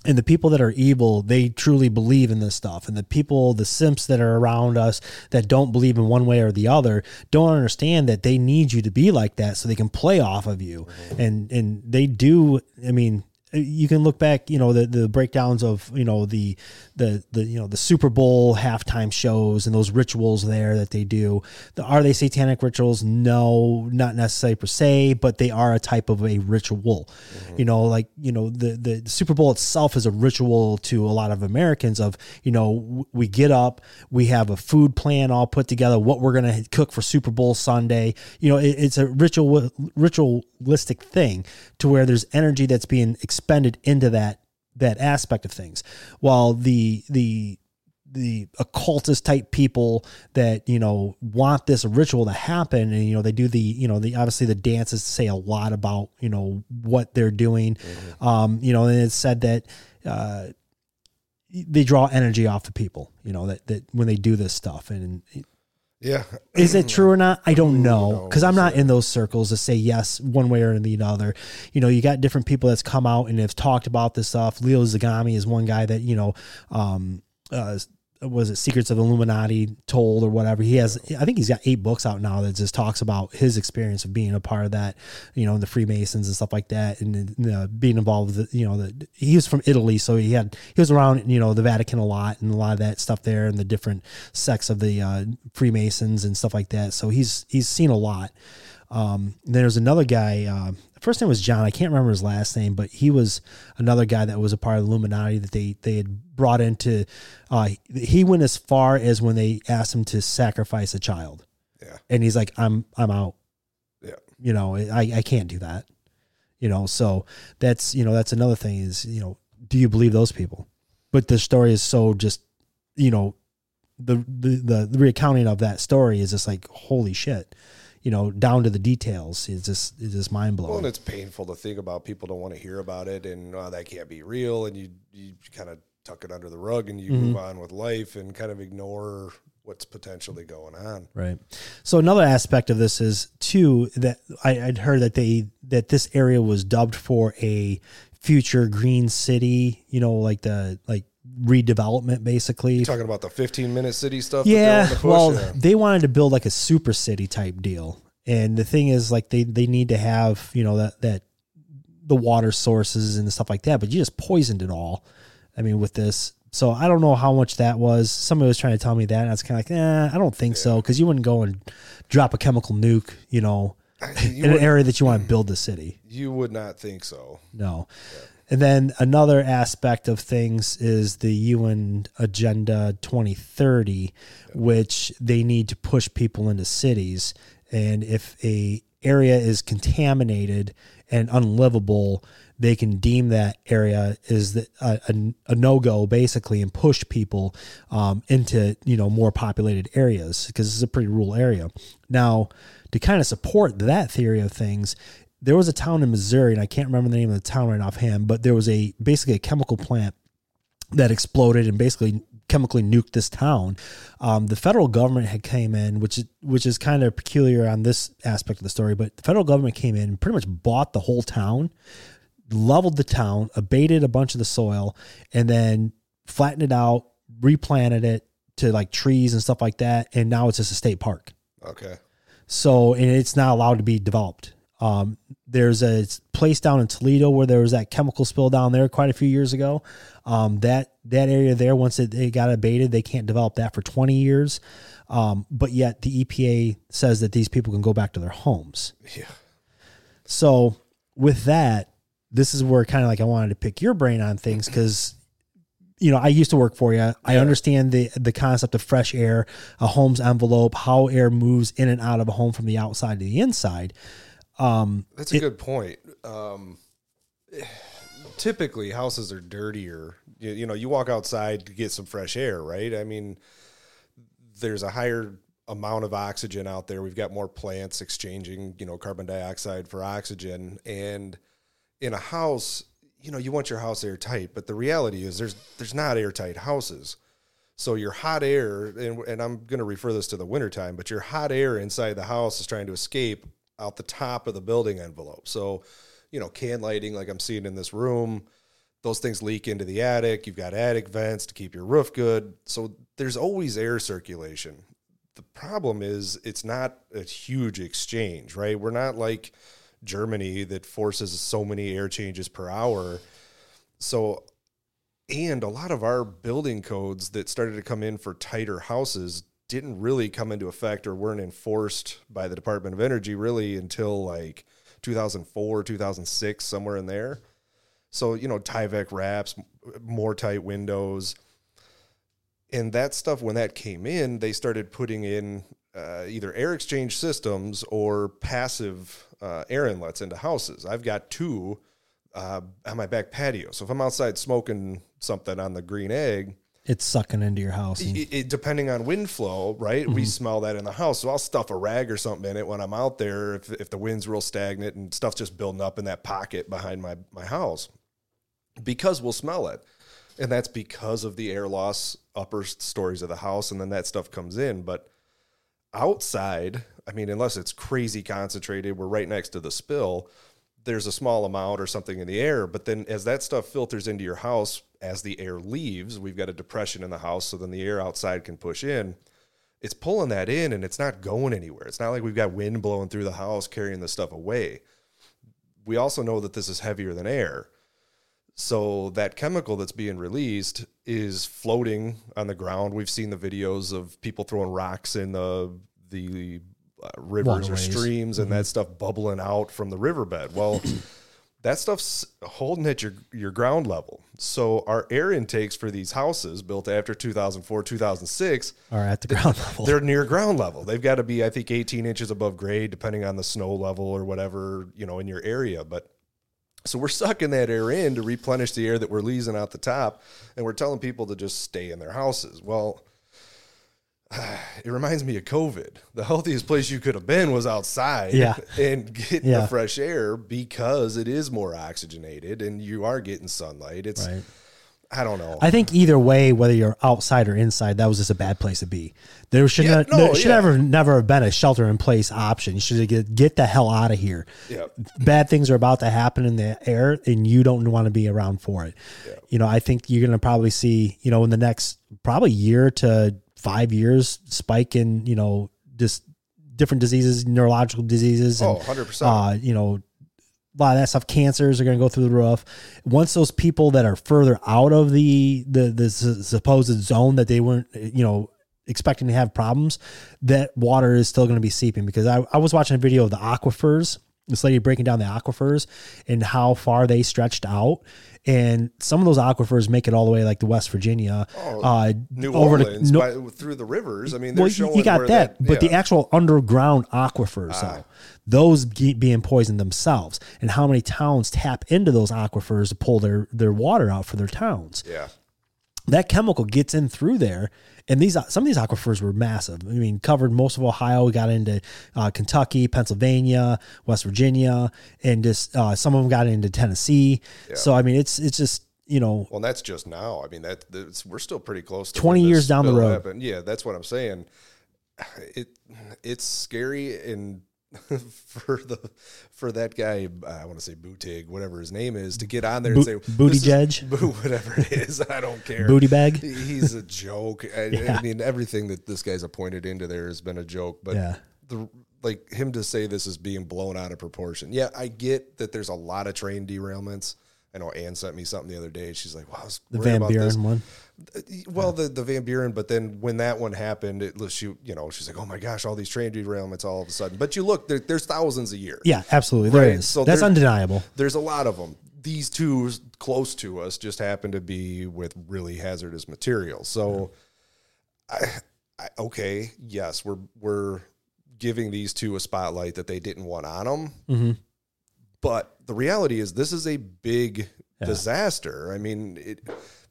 And the people that are evil, they truly believe in this stuff. And the people, the simps that are around us that don't believe in one way or the other, don't understand that they need you to be like that so they can play off of you. And and they do. I mean, you can look back, you know, the the breakdowns of you know the the the you know the Super Bowl halftime shows and those rituals there that they do. The, are they satanic rituals? No, not necessarily per se, but they are a type of a ritual. Mm-hmm. You know, like you know the the Super Bowl itself is a ritual to a lot of Americans. Of you know, w- we get up, we have a food plan all put together, what we're gonna cook for Super Bowl Sunday. You know, it, it's a ritual ritualistic thing to where there's energy that's being expended into that that aspect of things. While the the the occultist type people that you know want this ritual to happen and you know they do the you know the obviously the dances say a lot about you know what they're doing. Um you know and it's said that uh they draw energy off the people you know that that when they do this stuff. And yeah. is it true or not? I don't know because I'm not in those circles to say yes one way or the other. You know, you got different people that's come out and have talked about this stuff. Leo Zagami is one guy that you know, um, uh, was it Secrets of Illuminati told or whatever. He has, I think he's got eight books out now that just talks about his experience of being a part of that. You know, the Freemasons and stuff like that, and uh, being involved. With the, you know, the, he was from Italy, so he had he was around you know the Vatican a lot and a lot of that stuff there and the different sects of the uh, Freemasons and stuff like that. So he's he's seen a lot. Um, there's another guy. Uh, first name was John. I can't remember his last name, but he was another guy that was a part of the Illuminati that they they had brought into. Uh, he went as far as when they asked him to sacrifice a child. Yeah, and he's like, "I'm I'm out." Yeah, you know, I I can't do that. You know, so that's you know that's another thing is you know, do you believe those people? But the story is so just you know, the the the, the recounting of that story is just like holy shit you know, down to the details. is just is just mind blowing. Well, and it's painful to think about. People don't want to hear about it, and oh, that can't be real. And you you kind of tuck it under the rug, and you Mhm. move on with life, and kind of ignore what's potentially going on. Right. So another aspect of this is too that I, I'd heard that they that this area was dubbed for a future green city. You know, like the like redevelopment, basically. Talking about the 15 minute city stuff. Yeah, the well, yeah. they wanted to build like a super city type deal, and the thing is, like they they need to have you know that that the water sources and stuff like that, but you just poisoned it all. I mean, with this, so I don't know how much that was. Somebody was trying to tell me that, and I was kind of like, eh, I don't think so, because you wouldn't go and drop a chemical nuke, you know, you in an area that you want *clears throat* to build the city. you would not think so. No. And then another aspect of things is the UN Agenda 2030, which they need to push people into cities. And if a area is contaminated and unlivable, they can deem that area is the, a, a, a no go basically and push people um, into you know more populated areas because it's a pretty rural area. Now, to kind of support that theory of things, there was a town in Missouri, and I can't remember the name of the town right offhand, but there was a basically a chemical plant that exploded and basically chemically nuked this town. Um, the federal government had came in, which is which is kind of peculiar on this aspect of the story. But the federal government came in, and pretty much bought the whole town, leveled the town, abated a bunch of the soil, and then flattened it out, replanted it to like trees and stuff like that, and now it's just a state park. Okay. So and it's not allowed to be developed. Um, there's a place down in Toledo where there was that chemical spill down there quite a few years ago. Um, that that area there, once it, it got abated, they can't develop that for 20 years. Um, but yet the EPA says that these people can go back to their homes. Yeah. So with that, this is where kind of like I wanted to pick your brain on things because you know I used to work for you. I understand the the concept of fresh air, a home's envelope, how air moves in and out of a home from the outside to the inside. Um, That's a it- good point. Um, typically, houses are dirtier. You, you know, you walk outside to get some fresh air, right? I mean, there's a higher amount of oxygen out there. We've got more plants exchanging, you know, carbon dioxide for oxygen. And in a house, you know, you want your house airtight, but the reality is there's there's not airtight houses. So your hot air, and, and I'm going to refer this to the wintertime, but your hot air inside the house is trying to escape out the top of the building envelope. So, you know, can lighting like I'm seeing in this room, those things leak into the attic. You've got attic vents to keep your roof good. So there's always air circulation. The problem is it's not a huge exchange, right? We're not like Germany that forces so many air changes per hour. So and a lot of our building codes that started to come in for tighter houses didn't really come into effect or weren't enforced by the Department of Energy really until like 2004, 2006, somewhere in there. So, you know, Tyvek wraps, more tight windows. And that stuff, when that came in, they started putting in uh, either air exchange systems or passive uh, air inlets into houses. I've got two uh, on my back patio. So if I'm outside smoking something on the green egg, it's sucking into your house. and- it, it- depending on wind flow, right? We Mhm. smell that in the house. So I'll stuff a rag or something in it when I'm out there if, if the wind's real stagnant and stuff's just building up in that pocket behind my, my house because we'll smell it. And that's because of the air loss upper stories of the house. And then that stuff comes in. But outside, I mean, unless it's crazy concentrated, we're right next to the spill. There's a small amount or something in the air, but then as that stuff filters into your house, as the air leaves, we've got a depression in the house, so then the air outside can push in. It's pulling that in and it's not going anywhere. It's not like we've got wind blowing through the house carrying the stuff away. We also know that this is heavier than air. So that chemical that's being released is floating on the ground. We've seen the videos of people throwing rocks in the the uh, rivers or streams and Mhm. that stuff bubbling out from the riverbed. Well, *clears throat* that stuff's holding at your your ground level. So our air intakes for these houses built after 2004, 2006 Are at the ground level. *laughs* They're near ground level. They've got to be I think 18 inches above grade depending on the snow level or whatever, you know, in your area, but so we're sucking that air in to replenish the air that we're losing out the top, and we're telling people to just stay in their houses. Well, *sighs* it reminds me of COVID. The healthiest place you could have been was outside Yeah. *laughs* and getting Yeah. the fresh air because it is more oxygenated and you are getting sunlight. It's Right. I don't know. I think either way, whether you're outside or inside, that was just a bad place to be. There should Yeah, not, no, there should yeah. never never have been a shelter in place option. You should get get the hell out of here. Yeah. Bad things are about to happen in the air, and you don't want to be around for it. You know, I think you're going to probably see, you know, in the next probably year to five years, spike in, you know, just different diseases, neurological diseases, and Oh, 100%. uh, you know, a lot of that stuff cancers are going to go through the roof once those people that are further out of the the the supposed zone that they weren't you know expecting to have problems that water is still going to be seeping because I, I was watching a video of the aquifers this lady breaking down the aquifers and how far they stretched out and some of those aquifers make it all the way like to west virginia Oh, uh New over Orleans to, by, through the rivers. I mean, they're well, you- got where that, but the actual underground aquifers, Ah. though, those being poisoned themselves, and how many towns tap into those aquifers to pull their their water out for their towns. yeah. That chemical gets in through there, and these some of these aquifers were massive. I mean, covered most of Ohio. We got into uh, Kentucky, Pennsylvania, West Virginia, and just uh, some of them got into Tennessee. So I mean, it's it's just you know, Well, and that's just now. I mean, that that's, we're still pretty close. to 20 years down the road. happened. Yeah, that's what I'm saying. It it's scary and *laughs* for the for that guy, I want to say Bootig, whatever his name is, to get on there and say Booty Judge? *laughs* boo, whatever it is. I don't care. Booty bag? He's a joke. I, Yeah. I mean, everything that this guy's appointed into there has been a joke. But Yeah. the like him to say this is being blown out of proportion. Yeah, I get that there's a lot of train derailments. I know Ann sent me something the other day. She's like, "Wow, I was the Van about this." Buren one. Well, the the Van Buren, but then when that one happened, it she, you know, she's like, "Oh my gosh, all these train derailments all of a sudden." But you look, there, there's thousands a year. Yeah, absolutely. right. There is. That's there- undeniable. There's a lot of them. These two close to us just happen to be with really hazardous materials. So, I, I, okay, yes, we're we're giving these two a spotlight that they didn't want on them. Mhm. But the reality is, this is a big Yeah. disaster. I mean, it,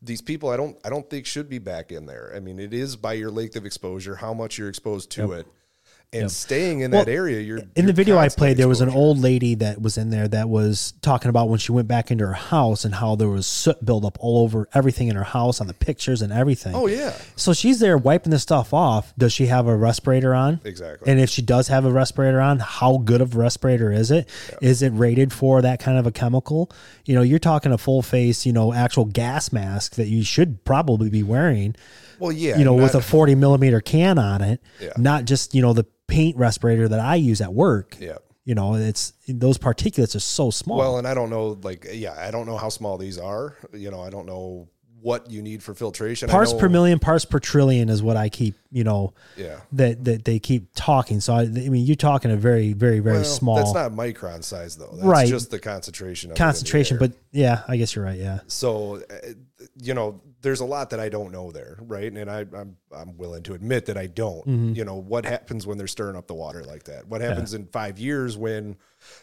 these people, I don't, I don't think should be back in there. I mean, it is by your length of exposure, how much you're exposed to it, and Yep. staying in Well, that area. You're in you're the video I played, there was an old lady that was in there that was talking about when she went back into her house and how there was soot buildup all over everything in her house on the pictures and everything. Oh yeah, So she's there wiping the stuff off. Does she have a respirator on? Exactly. And if she does have a respirator on, how good of a respirator is it? Is it rated for that kind of a chemical? You know, you're talking a full face, you know, actual gas mask that you should probably be wearing. Well, yeah, You know, with a 40 millimeter can on it, Yeah. not just, you know, the paint respirator that I use at work. Yeah. You know, it's those particulates are so small. Well, and I don't know, like, yeah, I don't know how small these are. You know, I don't know what you need for filtration. Parts per million, parts per trillion is what I keep, you know, Yeah. that, that they keep talking. So, I, I mean, you're talking a very, very, very Well, small. That's not micron size though. That's Right. just the concentration. Of it in the concentration, air. but yeah, I guess you're right. Yeah. so uh, you know, there's a lot that I don't know there, right? And I, I'm I'm willing to admit that I don't. Mhm. You know, what happens when they're stirring up the water like that? What happens in five years when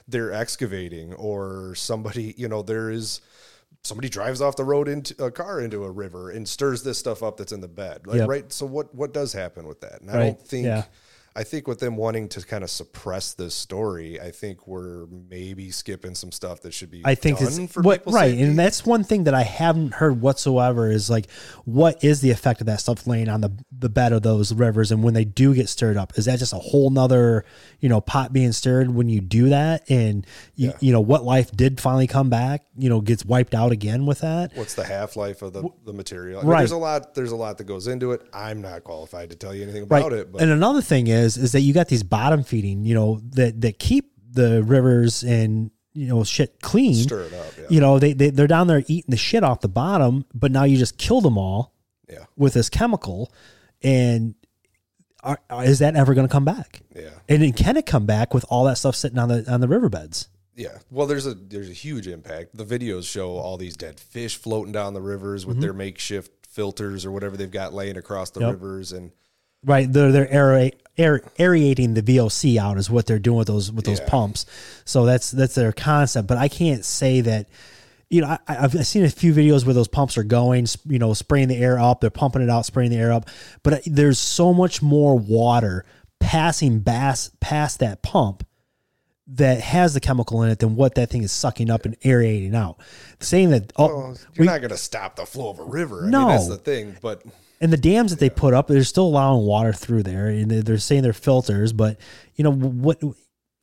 they're excavating or somebody, you know, there is somebody drives off the road into a car into a river and stirs this stuff up that's in the bed, like, Yep. right? So what what does happen with that? And I Right. don't think. Yeah. I think with them wanting to kind of suppress this story, I think we're maybe skipping some stuff that should be I think done what right, safety. and that's one thing that I haven't heard whatsoever is like, what is the effect of that stuff laying on the the bed of those rivers, and when they do get stirred up, is that just a whole nother you know pot being stirred when you do that, and you, you know what life did finally come back, you know, gets wiped out again with that. What's the half life of the, the material? I mean, Right. There's a lot. There's a lot that goes into it. I'm not qualified to tell you anything right. about it. But and another thing is is that you got these bottom feeding, you know, that that keep the rivers and you know shit clean. Stir it up, yeah. You know, they, they they're down there eating the shit off the bottom, but now you just kill them all. Yeah. With this chemical, and are, is that ever going to come back? Yeah. And then can it come back with all that stuff sitting on the on the riverbeds? yeah, well, there's a there's a huge impact. The videos show all these dead fish floating down the rivers with Mhm. their makeshift filters or whatever they've got laying across the Yep. rivers, and Right, they're they're aerate, aer, aerating the VOC out is what they're doing with those with those Yeah. pumps. So that's that's their concept. But I can't say that. You know, I, I've I've seen a few videos where those pumps are going, you know, spraying the air up. They're pumping it out, spraying the air up. But uh, there's so much more water passing bass past that pump that has the chemical in it than what that thing is sucking up and aerating out. Saying that, oh, well, you're we- not going to stop the flow of a river. I No. mean, that's the thing. But and the dams that they put up, they're still allowing water through there, and they're- they're saying they're filters. But you know what?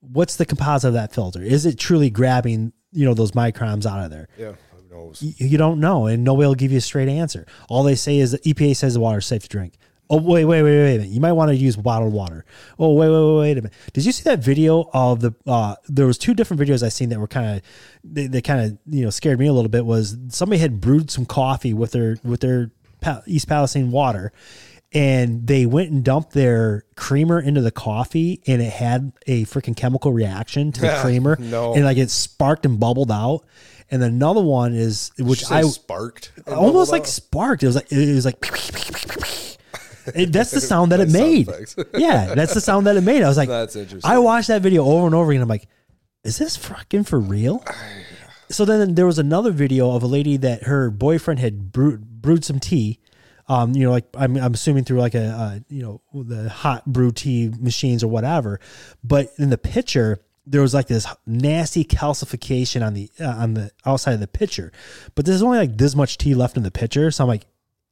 What's the composite of that filter? Is it truly grabbing you know those microns out of there? yeah, who knows? You, you don't know, and nobody will give you a straight answer. All they say is that EPA says the water is safe to drink. Oh wait, wait, wait, wait a minute! You might want to use bottled water. Oh wait, wait, wait, wait a minute! Did you see that video of the? Uh, there was two different videos I seen that were kind of, they, they kind of you know scared me a little bit. Was somebody had brewed some coffee with their with their East Palestine water, and they went and dumped their creamer into the coffee, and it had a freaking chemical reaction to the *laughs* creamer, No. and like it sparked and bubbled out. And another one is which I sparked almost like out? sparked. It was like it was like. It- that's the sound that *laughs* it made. *laughs* yeah, that's the sound that it made. I was like, That's interesting. I watched that video over and over again. I'm like, is this fucking for real? So then there was another video of a lady that her boyfriend had brewed, brewed some tea. Um, you know, like I'm, I'm assuming through like a, uh, you know, the hot brew tea machines or whatever. But in the picture, there was like this nasty calcification on the uh, on the outside of the pitcher, but there's only like this much tea left in the pitcher. So I'm like,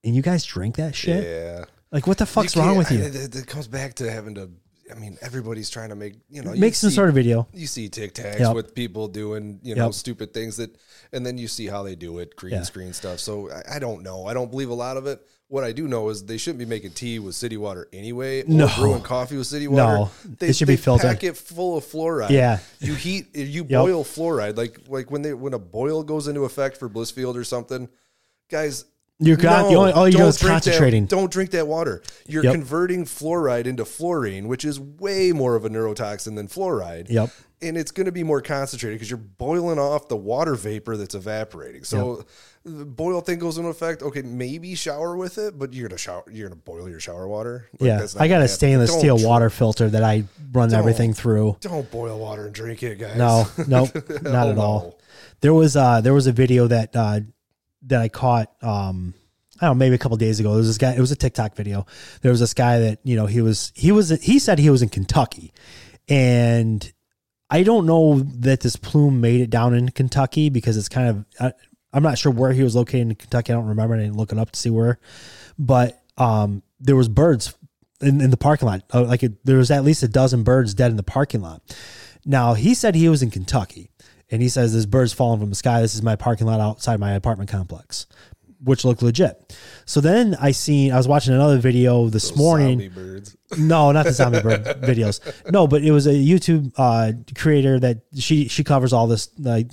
and you guys drink that shit? Yeah. Like, what the fuck's wrong with you? It, it comes back to having to. I mean, everybody's trying to make you know you Make some see- sort of video. You see TikToks Yep. with people doing you know Yep. stupid things that, and then you see how they do it, green Yeah. screen stuff. So I, I don't know. I don't believe a lot of it. What I do know is they shouldn't be making tea with city water anyway, or No. brewing coffee with city water. No. water. It should be they filtered. Pack it full of fluoride. Yeah. you heat, you *laughs* Yep. boil fluoride like like when they when a boil goes into effect for Blissfield or something, guys. You're con- you only- all you're don't doing is drink that- concentrating. don't drink that water. You're Yep. converting fluoride into fluorine, which is way more of a neurotoxin than fluoride. Yep. And it's going to be more concentrated because you're boiling off the water vapor that's evaporating. So the boil thing goes into effect. Okay, maybe shower with it, but you're gonna shower. You're gonna boil your shower water. Like, yeah, that's not I got a stainless Don't steel drink- water filter that I run Don't- everything through. Don't boil water and drink it, guys. No, *laughs* nope, not Hell at all. no. There was uh there was a video that uh that I caught um I don't know maybe a couple days ago. There was this guy. It was a TikTok video. There was this guy that you know he was he was he said he was in Kentucky, and I don't know that this plume made it down in Kentucky because it's kind of I, I'm not sure where he was located in Kentucky. I don't remember. I didn't look it up to see where, but um there was birds in, in the parking lot. Uh, like it, there was at least a dozen birds dead in the parking lot. Now he said he was in Kentucky, and he says this birds falling from the sky. This is my parking lot outside my apartment complex, which looked legit. So then I seen I was watching another video this morning. zombie birds. *laughs* No, not the zombie bird *laughs* videos. No, but it was a YouTube uh, creator that she she covers all this like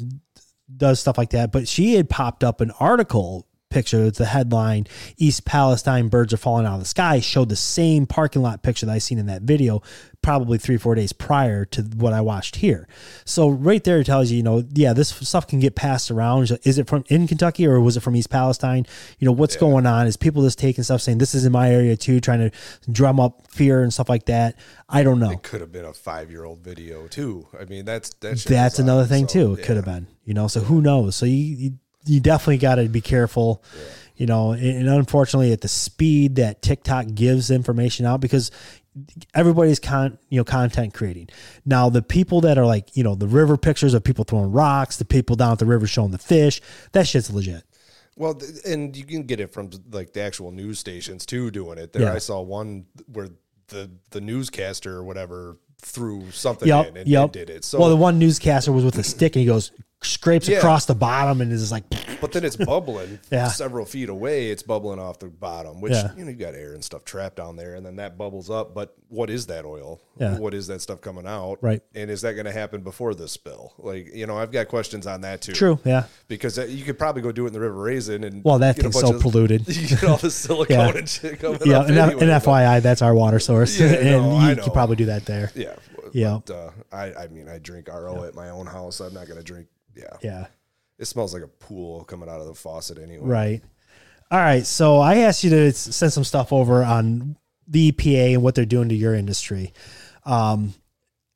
does stuff like that. But she had popped up an article picture. It's the headline: East Palestine birds are falling out of the sky. Showed the same parking lot picture that I seen in that video, probably three four days prior to what I watched here. So right there it tells you, you know, yeah, this stuff can get passed around. Is it from in Kentucky or was it from East Palestine? You know, what's going on? Is people just taking stuff saying this is in my area too, trying to drum up fear and stuff like that? I don't know. It could have been a five year old video too. I mean, that's that's That's another thing too. It could have been, you know. So who knows? So you you, you definitely got to be careful, you know. And, and unfortunately, at the speed that TikTok gives information out, because everybody's con you know content creating. Now the people that are like you know the river pictures of people throwing rocks, the people down at the river showing the fish, that shit's legit. Well, and you can get it from like the actual news stations too doing it. There, Yeah. I saw one where the the newscaster or whatever threw something Yep, in and, yep. and did it. So well, the one newscaster was with a stick and he goes scrapes Yeah. across the bottom and is like, but then it's bubbling *laughs* Yeah. several feet away. It's bubbling off the bottom, which Yeah. you know you got air and stuff trapped down there, and then that bubbles up. But what is that oil? Yeah. What is that stuff coming out? Right. And is that going to happen before this spill? Like you know, I've got questions on that too. True, yeah. Because that, you could probably go do it in the River Raisin and Well, that thing's so of- polluted. *laughs* You get all the silicone Yeah. and shit coming yeah, up. and, anyway, and FYI, that's our water source, *laughs* and no, you could probably do that there. Yeah. Yeah. But, uh, I, I mean, I drink RO at my own house. I'm not going to drink. Yeah. Yeah. It smells like a pool coming out of the faucet anyway. Right. All right. So I asked you to send some stuff over on the EPA and what they're doing to your industry. Um,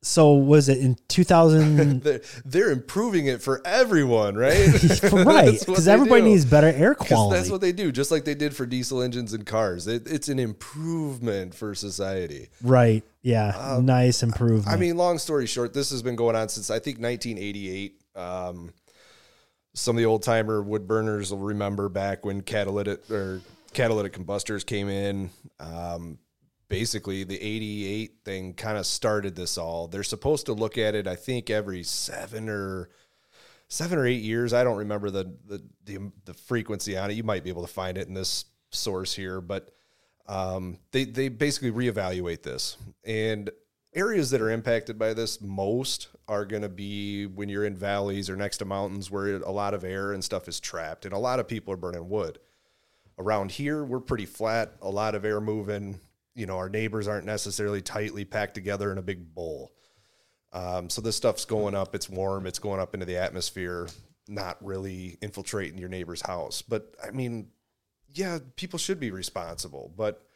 so was it in 2000? *laughs* they're, they're improving it for everyone, right? *laughs* right. *laughs* Because everybody do. needs better air quality. That's what they do, just like they did for diesel engines and cars. It, it's an improvement for society. right. Yeah. nice improvement. Uh, I mean, long story short, this has been going on since I think 1988. Um, some of the old timer wood burners will remember back when catalytic or catalytic combustors came in. Um, basically, the 88 thing kind of started this all. They're supposed to look at it, I think, every seven or seven or eight years. I don't remember the the the, the frequency on it. You might be able to find it in this source here, but um, they they basically reevaluate this and areas that are impacted by this most are going to be when you're in valleys or next to mountains where a lot of air and stuff is trapped and a lot of people are burning wood. Around here we're pretty flat a lot of air moving you know our neighbors aren't necessarily tightly packed together in a big bowl. Um, so this stuff's going up it's warm it's going up into the atmosphere not really infiltrating your neighbor's house. But i mean yeah people should be responsible but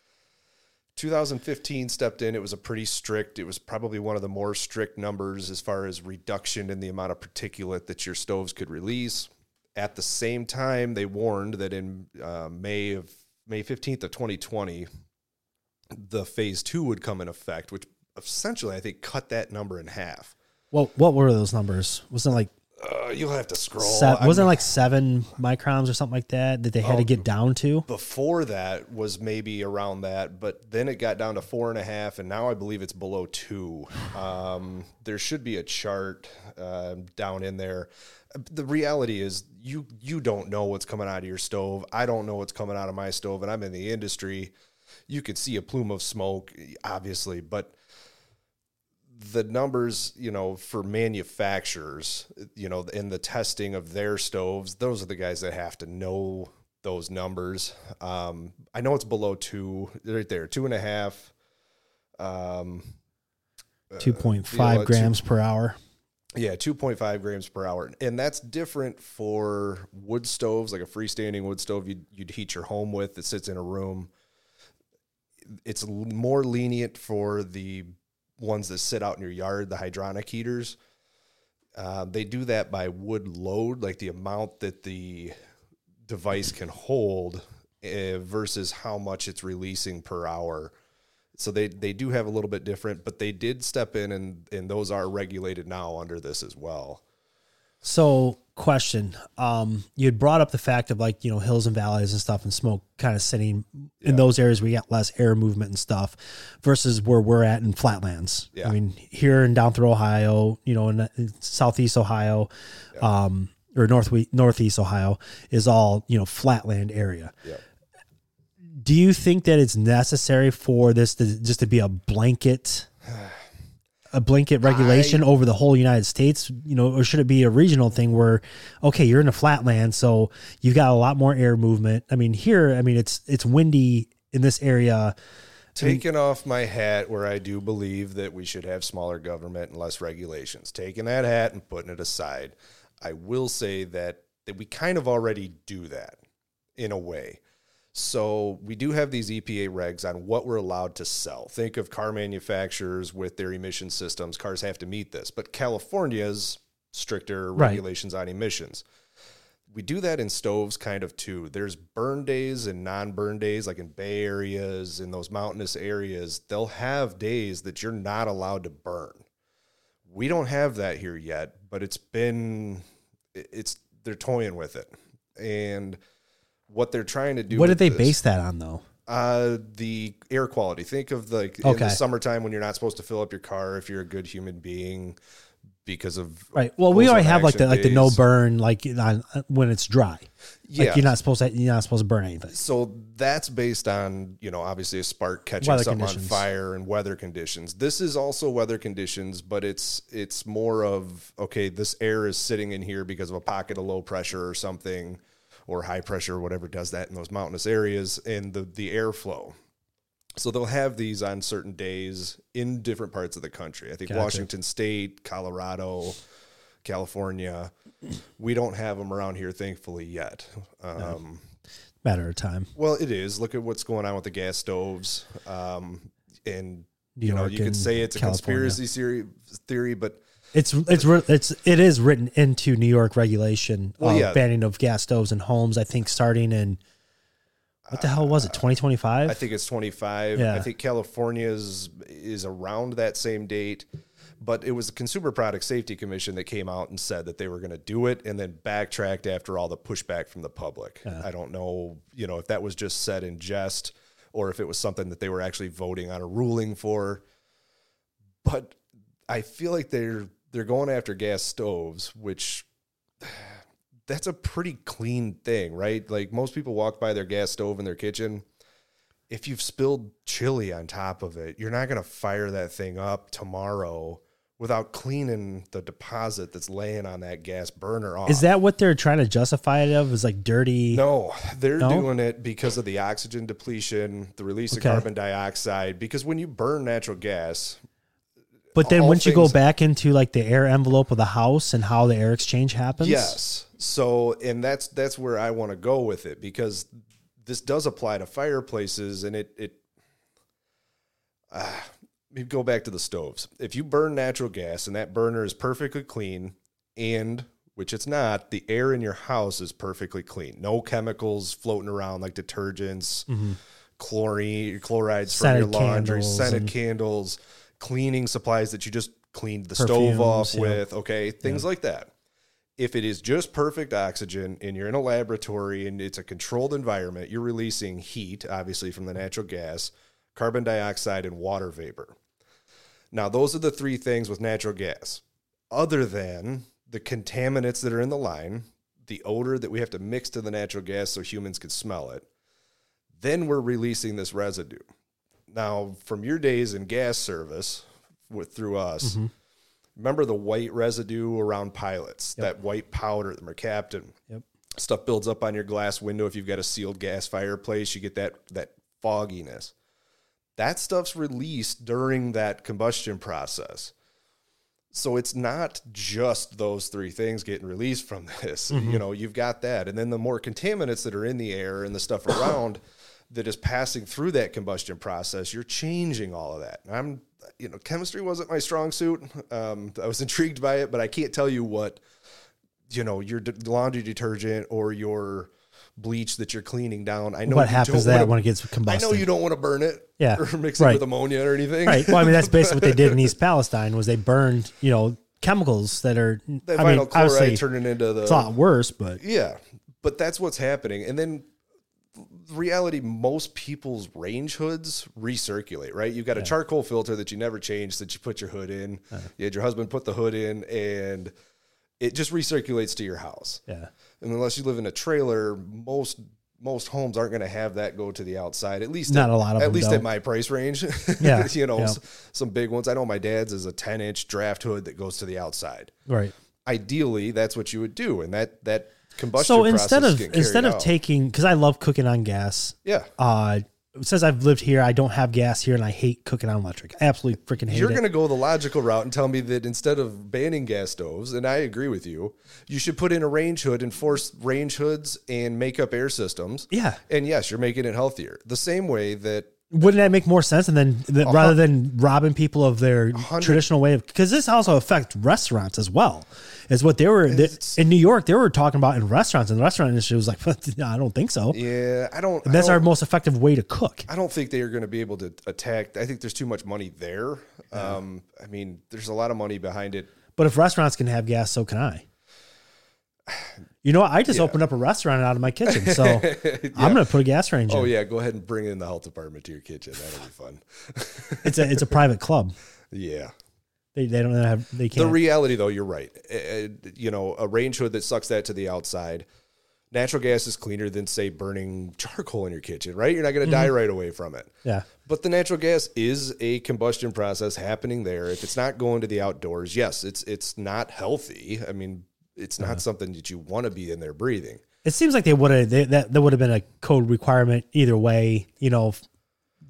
2015 stepped in. It was a pretty strict, it was probably one of the more strict numbers as far as reduction in the amount of particulate that your stoves could release. At the same time, they warned that in uh, May of May 15th of 2020, the phase two would come in effect, which essentially I think cut that number in half. Well, what were those numbers? Wasn't it like Uh, you'll have to scroll. se- wasn't it like seven microns or something like that that they had to Oh. get down to? before that was maybe around that, but then it got down to four and a half, and now I believe it's below two. Um, there should be a chart uh, down in there. The reality is, you you don't know what's coming out of your stove. I don't know what's coming out of my stove, and I'm in the industry. You could see a plume of smoke, obviously, but the numbers, you know, for manufacturers, you know, in the testing of their stoves, those are the guys that have to know those numbers. Um, I know it's below two, right there, two and a half. Um, uh, you know, five two- grams per hour. yeah, 2.5 grams per hour. And that's different for wood stoves, like a freestanding wood stove you'd, you'd heat your home with that sits in a room. It's more lenient for the ones that sit out in your yard, the hydronic heaters. Uh, they do that by wood load, like the amount that the device can hold uh, versus how much it's releasing per hour. So they, they do have a little bit different, but they did step in and, and those are regulated now under this as well. So, question: um, You had brought up the fact of like you know hills and valleys and stuff, and smoke kind of sitting in those areas where you got less air movement and stuff, versus where we're at in flatlands. Yeah. I mean, here and down through Ohio, you know, in, in southeast Ohio, um, or north northeast Ohio is all you know flatland area. Yeah. Do you think that it's necessary for this to just to be a blanket? *sighs* *sighs* *sighs* a blanket regulation over the whole United States, you know, or should it be a regional thing where, okay, you're in a flatland, so you've got a lot more air movement. I mean, here, I mean, it's it's windy in this area. Taking off my hat where I do believe that we should have smaller government and less regulations. Taking that hat and putting it aside, I will say that that we kind of already do that in a way. So we do have these EPA regs on what we're allowed to sell. Think of car manufacturers with their emission systems. Cars have to meet this, but California's stricter Right. regulations on emissions. We do that in stoves kind of too. There's burn days and non-burn days, like in Bay areas, in those mountainous areas. They'll have days that you're not allowed to burn. We don't have that here yet, but it's been it's they're toying with it. And what they're trying to do What did they this- base that on, though? uh, the air quality. Think of like in the summertime when you're not supposed to fill up your car if you're a good human being because of Right. Well, we already have like the like the no burn like on when it's dry. Yeah. Like you're not supposed to you're not supposed to burn anything. So that's based on, you know, obviously a spark catching Weather something conditions. on fire and weather conditions. This is also weather conditions, but it's it's more of okay, this air is sitting in here because of a pocket of low pressure or something or high pressure or whatever does that in those mountainous areas and the the airflow. So they'll have these on certain days in different parts of the country. I think Gotcha. Washington State, Colorado, California. We don't have them around here, thankfully, yet. Um, Matter of time. well, it is. Look at what's going on with the gas stoves. Um, and New you know, York you could say it's a California. conspiracy theory, theory, but It's it's it's it is written into New York regulation Well, of yeah. banning of gas stoves in homes. I think starting in what the hell was it? Uh, twenty twenty five. I think it's 25. Yeah. I think California's is around that same date. But it was the Consumer Product Safety Commission that came out and said that they were going to do it and then backtracked after all the pushback from the public. I don't know, you know, if that was just said in jest or if it was something that they were actually voting on a ruling for. But I feel like they're they're going after gas stoves, which *sighs* that's a pretty clean thing, right? Like most people walk by their gas stove in their kitchen. If you've spilled chili on top of it, you're not going to fire that thing up tomorrow without cleaning the deposit that's laying on that gas burner off. Is that what they're trying to justify it of? Is like dirty? No, they're No? doing it because of the oxygen depletion, the release Okay. of carbon dioxide. Because when you burn natural gas, But then once you go back into like the air envelope of the house and how the air exchange happens, Yes. So, and that's that's where I want to go with it because this does apply to fireplaces, and it it. Uh, we go back to the stoves. If you burn natural gas and that burner is perfectly clean, and which it's not, the air in your house is perfectly clean. No chemicals floating around like detergents, Mhm. chlorine, chlorides Scented from your laundry, scented and- candles, cleaning supplies that you just cleaned the Perfumes, stove off yeah. with, okay, things Yeah. like that. If it is just perfect oxygen and you're in a laboratory and it's a controlled environment, you're releasing heat, obviously, from the natural gas, carbon dioxide, and water vapor. Now, those are the three things with natural gas, other than the contaminants that are in the line, the odor that we have to mix to the natural gas so humans can smell it. Then we're releasing this residue. Now, from your days in gas service with through us, Mhm. remember the white residue around pilots, that white powder, the mercaptan. Yep. Stuff builds up on your glass window. If you've got a sealed gas fireplace, you get that that fogginess. That stuff's released during that combustion process. So it's not just those three things getting released from *laughs* this. Mhm. You know, you've got that. And then the more contaminants that are in the air and the stuff *coughs* around that is passing through that combustion process, you're changing all of that. I'm, you know, chemistry wasn't my strong suit. Um, I was *laughs* intrigued by it, but I can't tell you what, you know, your de- laundry detergent or your bleach that you're cleaning down. I know What happens that wanna- when it gets combustion? I know you don't want to burn it, Yeah, or *laughs* mix it with ammonia or anything, Right. Well, I mean, that's *laughs* basically what they did in East Palestine was they burned, you know, chemicals that are. That I mean, vinyl chloride obviously, turning into the It's a lot worse, but yeah, but that's what's happening. And then reality, most people's range hoods recirculate, right? You've got a charcoal filter that you never changed that you put your hood in. Uh-huh. You had your husband put the hood in and it just recirculates to your house. Yeah. And unless you live in a trailer, most most homes aren't going to have that go to the outside. At least Not at, a lot of at least don't. at my price range. *laughs* Yeah, *laughs* you know, yeah. some big ones. I know my dad's is a 10 inch draft hood that goes to the outside right. ideally that's what you would do and that that combustion So instead of instead of out. taking, because I love cooking on gas. Yeah. Uh, since I've lived here, I don't have gas here, and I hate cooking on electric. I absolutely freaking hate you're it. going to go the logical route and tell me that instead of banning gas stoves and i agree with you you should put in a range hood and force range hoods and make up air systems Yeah. and yes you're making it healthier the same way that Wouldn't that make more sense? And then rather than robbing people of their traditional way of, because this also affects restaurants as well. Is what they were they, in New York. They were talking about in restaurants, and the restaurant industry was like, *laughs* "I don't think so." yeah i don't And that's I our don't- most effective way to cook. I don't think they are going to be able to attack. I think there's too much money there. Um, I mean, there's a lot of money behind it. But if restaurants can have gas, so can I. *sighs* You know. I just Yeah. opened up a restaurant out of my kitchen, so *laughs* Yeah. I'm going to put a gas range. Oh in. yeah, go ahead and bring in the health department to your kitchen. That'll be fun. it's a it's a *laughs* private club. Yeah. They, they don't have they can't. The reality, though, you're right. Uh, uh, you know, a range hood that sucks that to the outside. Natural gas is cleaner than, say, burning charcoal in your kitchen, right? You're not going to die Mhm. right away from it. Yeah. But the natural gas is a combustion process happening there. If it's not going to the outdoors, yes, it's it's not healthy. I mean, it's not something that you want to be in there breathing. It seems like they would have that that would have been a code requirement either way. You know,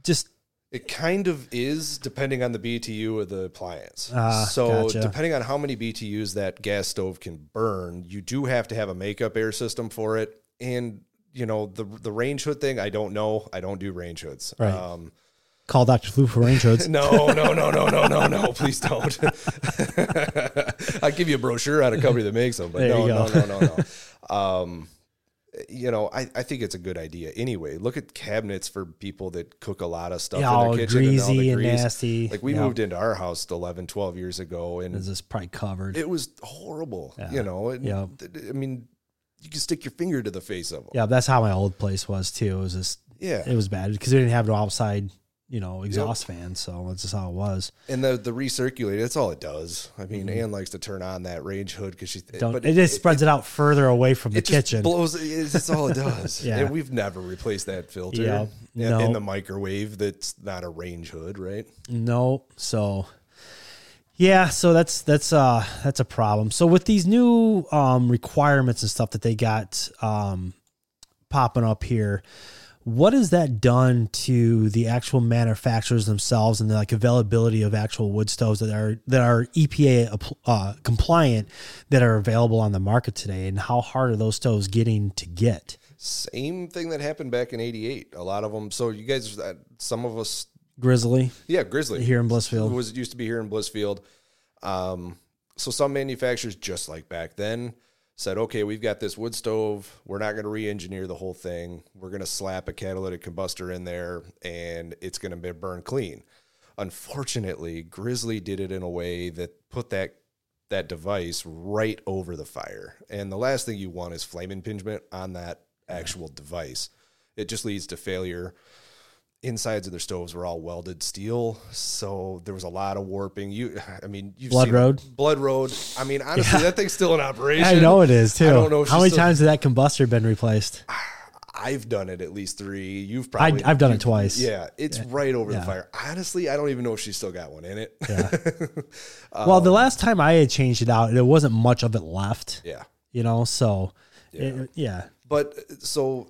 just It kind of is depending on the BTU of the appliance. Ah, so gotcha. depending on how many BTUs that gas stove can burn, you do have to have a makeup air system for it. And you know the the range hood thing, I don't know. I don't do range hoods. Right. Um, call Doctor Flu for range hoods. *laughs* no, no, no, no, no, no, no. Please don't. *laughs* I'll give you a brochure on a company that makes them, but There no, no, no, no, no. *laughs* Um, you know, I, I think it's a good idea. Anyway, look at cabinets for people that cook a lot of stuff Yeah, in their kitchen. and all the greasy and nasty. Like we Yeah. moved into our house 11, 12 years ago, and Is this probably covered? it was horrible. Yeah. You know, and Yeah. I mean, you can stick your finger to the face of them. Yeah, that's how my old place was too. It was just Yeah. it was bad because we didn't have no outside, you know, exhaust fan. So that's just how it was. And the the recirculator, that's all it does. I mean, Ann likes to turn on that range hood because she Mm-hmm. Don't, but it, just spreads it, out further away from the just kitchen. blows. It's that's all it *laughs* does. Yeah. and we've never replaced that filter. Yeah, in, no. in the microwave. That's not a range hood, right? No, so yeah, so that's that's uh that's a problem. So with these new um requirements and stuff that they got um popping up here, what has that done to the actual manufacturers themselves and the like availability of actual wood stoves that are that are EPA uh, compliant that are available on the market today, and how hard are those stoves getting to get? Same thing that happened back in '88. A lot of them. So you guys, uh, some of us Grizzly, Yeah, Grizzly Here in Blissfield. Was it used to be here in Blissfield. Um, so some manufacturers, just like back then, said, "Okay, we've got this wood stove. We're not going to re-engineer the whole thing. We're going to slap a catalytic combustor in there, and it's going to burn clean." Unfortunately, Grizzly did it in a way that put that that device right over the fire. And the last thing you want is flame impingement on that actual device. It just leads to failure. Insides of their stoves were all welded steel, so there was a lot of warping. You, I mean, you've Blood seen Road? Blood Road. I mean, honestly, Yeah. that thing's still in operation. I know it is too. I don't know How many still- times has that combustor been replaced? *sighs* I've done it at least three. You've probably I've done it twice. Yeah, it's Yeah. right over Yeah. the fire. Honestly, I don't even know if she's still got one in it. Yeah. Um, *laughs* well, the last time I had changed it out, there wasn't much of it left. Yeah. You know, so Yeah. it- yeah. But so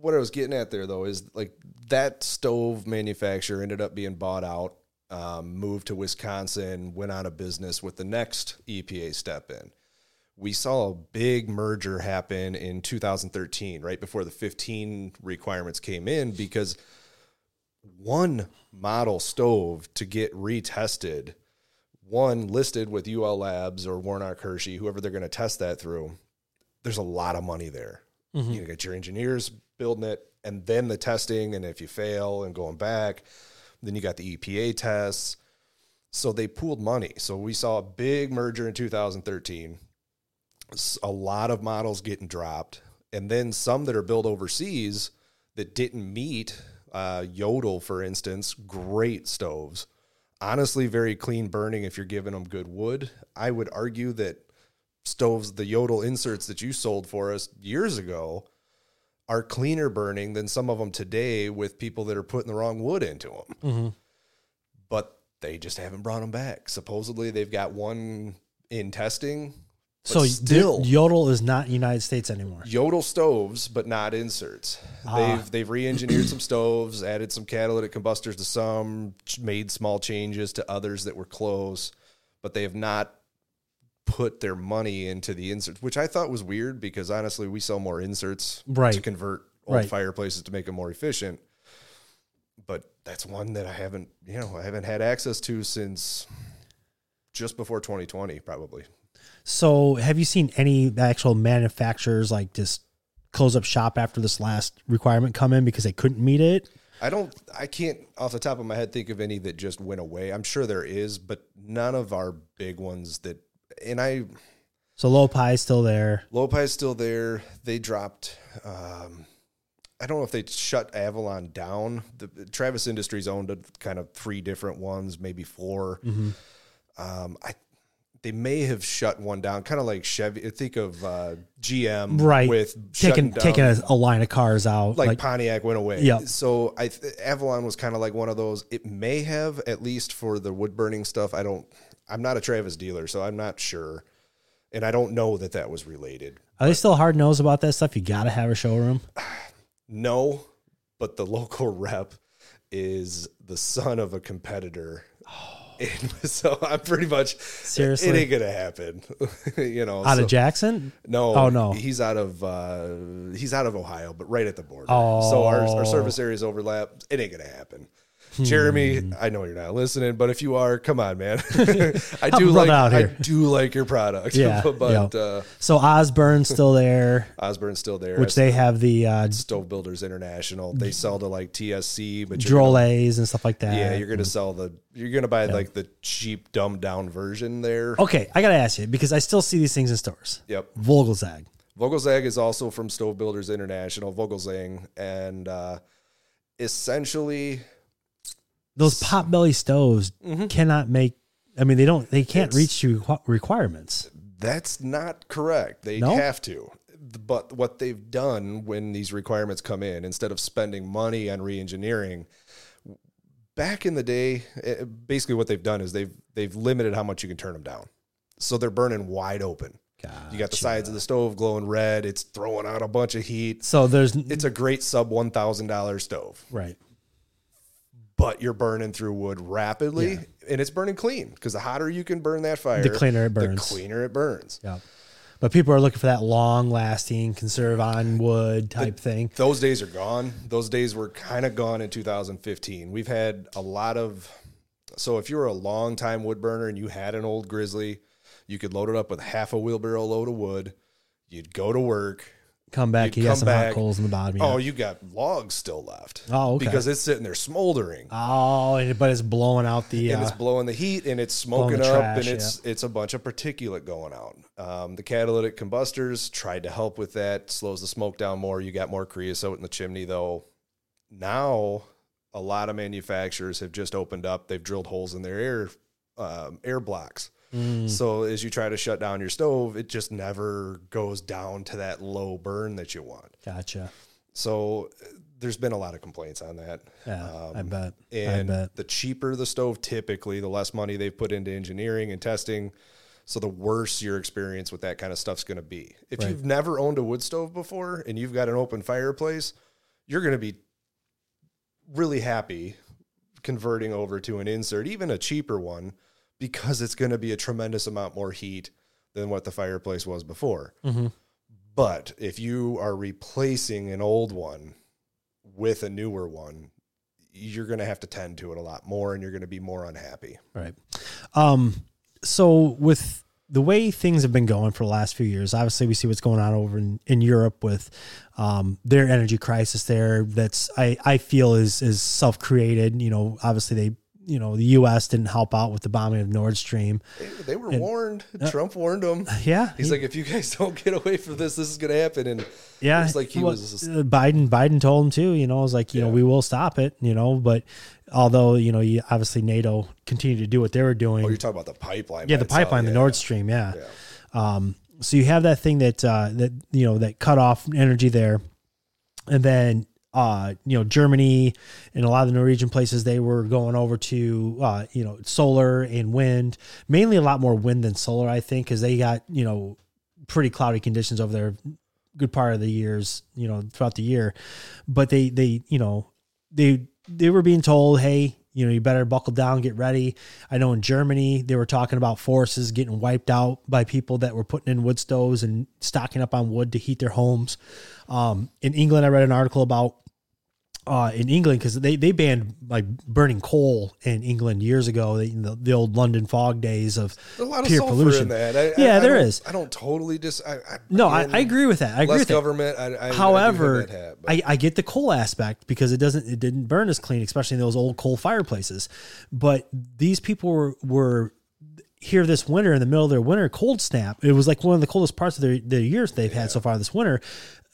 what I was getting at there though is like that stove manufacturer ended up being bought out, um, moved to Wisconsin, went out of business with the next EPA step in. We saw a big merger happen in 2013, right before the 15 requirements came in, because one model stove to get retested, one listed with UL Labs or Warnock Hershey, whoever they're going to test that through, there's a lot of money there. Mhm. You get your engineers building it, and then the testing, and if you fail and going back, then you got the EPA tests. So they pooled money. So we saw a big merger in 2013. a lot of models getting dropped, and then some that are built overseas that didn't meet uh, Jotul, for instance, great stoves. Honestly, very clean burning if you're giving them good wood. I would argue that stoves, the Jotul inserts that you sold for us years ago, are cleaner burning than some of them today with people that are putting the wrong wood into them. Mhm. But they just haven't brought them back. Supposedly, they've got one in testing. So still, Jotul is not United States anymore. Jotul stoves, but not inserts. Ah. They've they've re-engineered some stoves, added some catalytic combustors to some, made small changes to others that were close, but they have not put their money into the inserts, which I thought was weird because honestly, we sell more inserts Right. to convert old Right. fireplaces to make them more efficient. But that's one that I haven't, you know, I haven't had access to since just before 2020, probably. So, have you seen any actual manufacturers like just close up shop after this last requirement come in because they couldn't meet it? I don't, I can't off the top of my head think of any that just went away. I'm sure there is, but none of our big ones that, and I, So Lopi is still there. Lopi's still there. They dropped, um, I don't know if they shut Avalon down. The Travis Industries owned a, kind of three different ones, maybe 4 Mhm. Um, I, they may have shut one down, kind of like Chevy. Think of uh, GM, Right. With taking down- taking a, a line of cars out. like, Pontiac went away. Yeah. So I th- Avalon was kind of like one of those. It may have at least for the wood burning stuff. I don't. I'm not a Travis dealer, so I'm not sure, and I don't know that that was related. Are they still hard nosed about that stuff? You got to have a showroom. *sighs* No, but the *laughs* local rep is the son of a competitor. *sighs* And so I'm pretty much Seriously? It ain't gonna happen, *laughs* you know. Out of Jackson? No. Oh, no. He's out of uh, he's out of Ohio, but right at the border. So our our Oh. service areas overlap. It ain't gonna happen. Jeremy, I know you're not listening, but if you are, come on, man. *laughs* *laughs* I do like I do like your product. Yeah. *laughs* but yeah. uh, so Osburn's still there, Osburn's still there. which they have the uh, Stove Builders International. They sell to like TSC, but Drolets and stuff like that. yeah, you're gonna sell the you're gonna buy like the cheap dumbed down version there. Okay, I gotta ask you because I still see these things in stores. Yep. Vogelzang. Vogelzang is also from Stove Builders International, Vogelzang, and uh, essentially Those pot belly stoves Mm-hmm. cannot make. I mean, they don't. They can't reach your requ- requirements. That's not correct. They No? have to. But what they've done when these requirements come in, instead of spending money on re-engineering, back in the day, eh, basically what they've done is they've they've limited how much you can turn them down. So they're burning wide open. You got the sides of the stove glowing red. It's throwing out a bunch of heat. So there's It's a great sub one thousand dollar stove. right. But you're burning through wood rapidly and it's burning clean because the hotter you can burn that fire, The cleaner it burns. The cleaner it burns. Yeah. But people are looking for that long lasting, conserve on wood type thing. Those days are gone. Those days were kind of gone in 2015. We've had a lot of. So if you were a long time wood burner and you had an old grizzly, you could load it up with half a wheelbarrow load of wood. You'd go to work. Come back, You'd you got come some hot coals in the bottom. Yeah. Oh, you got logs still left. Oh, okay. Because it's sitting there smoldering. Oh, and- but it's blowing out the. and Uh, it's blowing the heat and it's blowing smoking the up trash, and it's it's a bunch of particulate going out. Um, the catalytic combustors tried to help with that, slows the smoke down more. You got more creosote in the chimney though. Now a lot of manufacturers have just opened up. They've drilled holes in their air um, air blocks. Mm. So as you try to shut down your stove, it just never goes down to that low burn that you want. Gotcha. So there's been a lot of complaints on that. Yeah, I bet. I And bet. the cheaper the stove, typically, the less money they've put into engineering and testing. So the worse your experience with that kind of stuff's going to be. If Right. you've never owned a wood stove before and you've got an open fireplace, you're going to be really happy converting over to an insert, even a cheaper one, because it's going to be a tremendous amount more heat than what the fireplace was before. Mhm. But if you are replacing an old one with a newer one, you're going to have to tend to it a lot more and you're going to be more unhappy. Right. Um, so with the way things have been going for the last few years, obviously we see what's going on over in, in Europe with um, their energy crisis there. That's I, I feel is is self created. You know, obviously they you know the U.S. didn't help out with the bombing of Nord Stream. They, they were And- warned. Uh, Trump warned them. *laughs* Yeah, He's he- like, if you guys *laughs* don't get away from this, this is going to happen. And Yeah, it's like he well, was. uh, Biden. Biden told him too. You know, it was like you know we will stop it. You know, but although you know, you, obviously NATO continued to do what they were doing. Oh, you're talking about the pipeline. yeah, the pipeline, the Yeah, Nord yeah. Stream. Yeah. Um, so you have that thing that uh, that you know that cut off energy there, and then uh, you know Germany and a lot of the Norwegian places they were going over to uh, you know solar and wind, mainly a lot more wind than solar, I think, because they got you know pretty cloudy conditions over there good part of the years you know throughout the year. But they they you know they they were being told hey you know you better buckle down get ready. I know in germany they were talking about forests getting wiped out by people that were putting in wood stoves and stocking up on wood to heat their homes. Um, in england i read an article about uh, in England because they, they banned like burning coal in England years ago. They, the, the old London fog days of There's a lot of sulfur pollution. in that. I, yeah, I, I don't- I don't totally dis. I, I, No, I, again, I agree with that. I agree with government. I However, hat, I, I get the coal aspect because it doesn't it didn't burn as clean, especially in those old coal fireplaces. But these people were were here this winter in the middle of their winter cold snap. It was like one of the coldest parts of their, their years they've had so far this winter.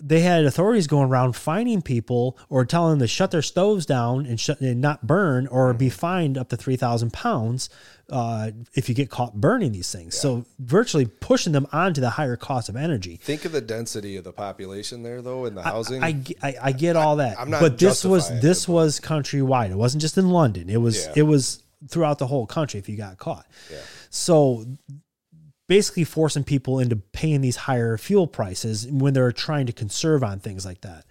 They had authorities going around finding people or telling them to shut their stoves down and shut and not burn or be fined up to three thousand pounds uh, if you get caught burning these things. So virtually pushing them onto the higher cost of energy. Think of the density of the population there, though, in the housing. I, I, I get all that, I'm not but this was this was countrywide. It wasn't just in London. It was Yeah. it was throughout the whole country. If you got caught, so basically forcing people into paying these higher fuel prices when they're trying to conserve on things like that.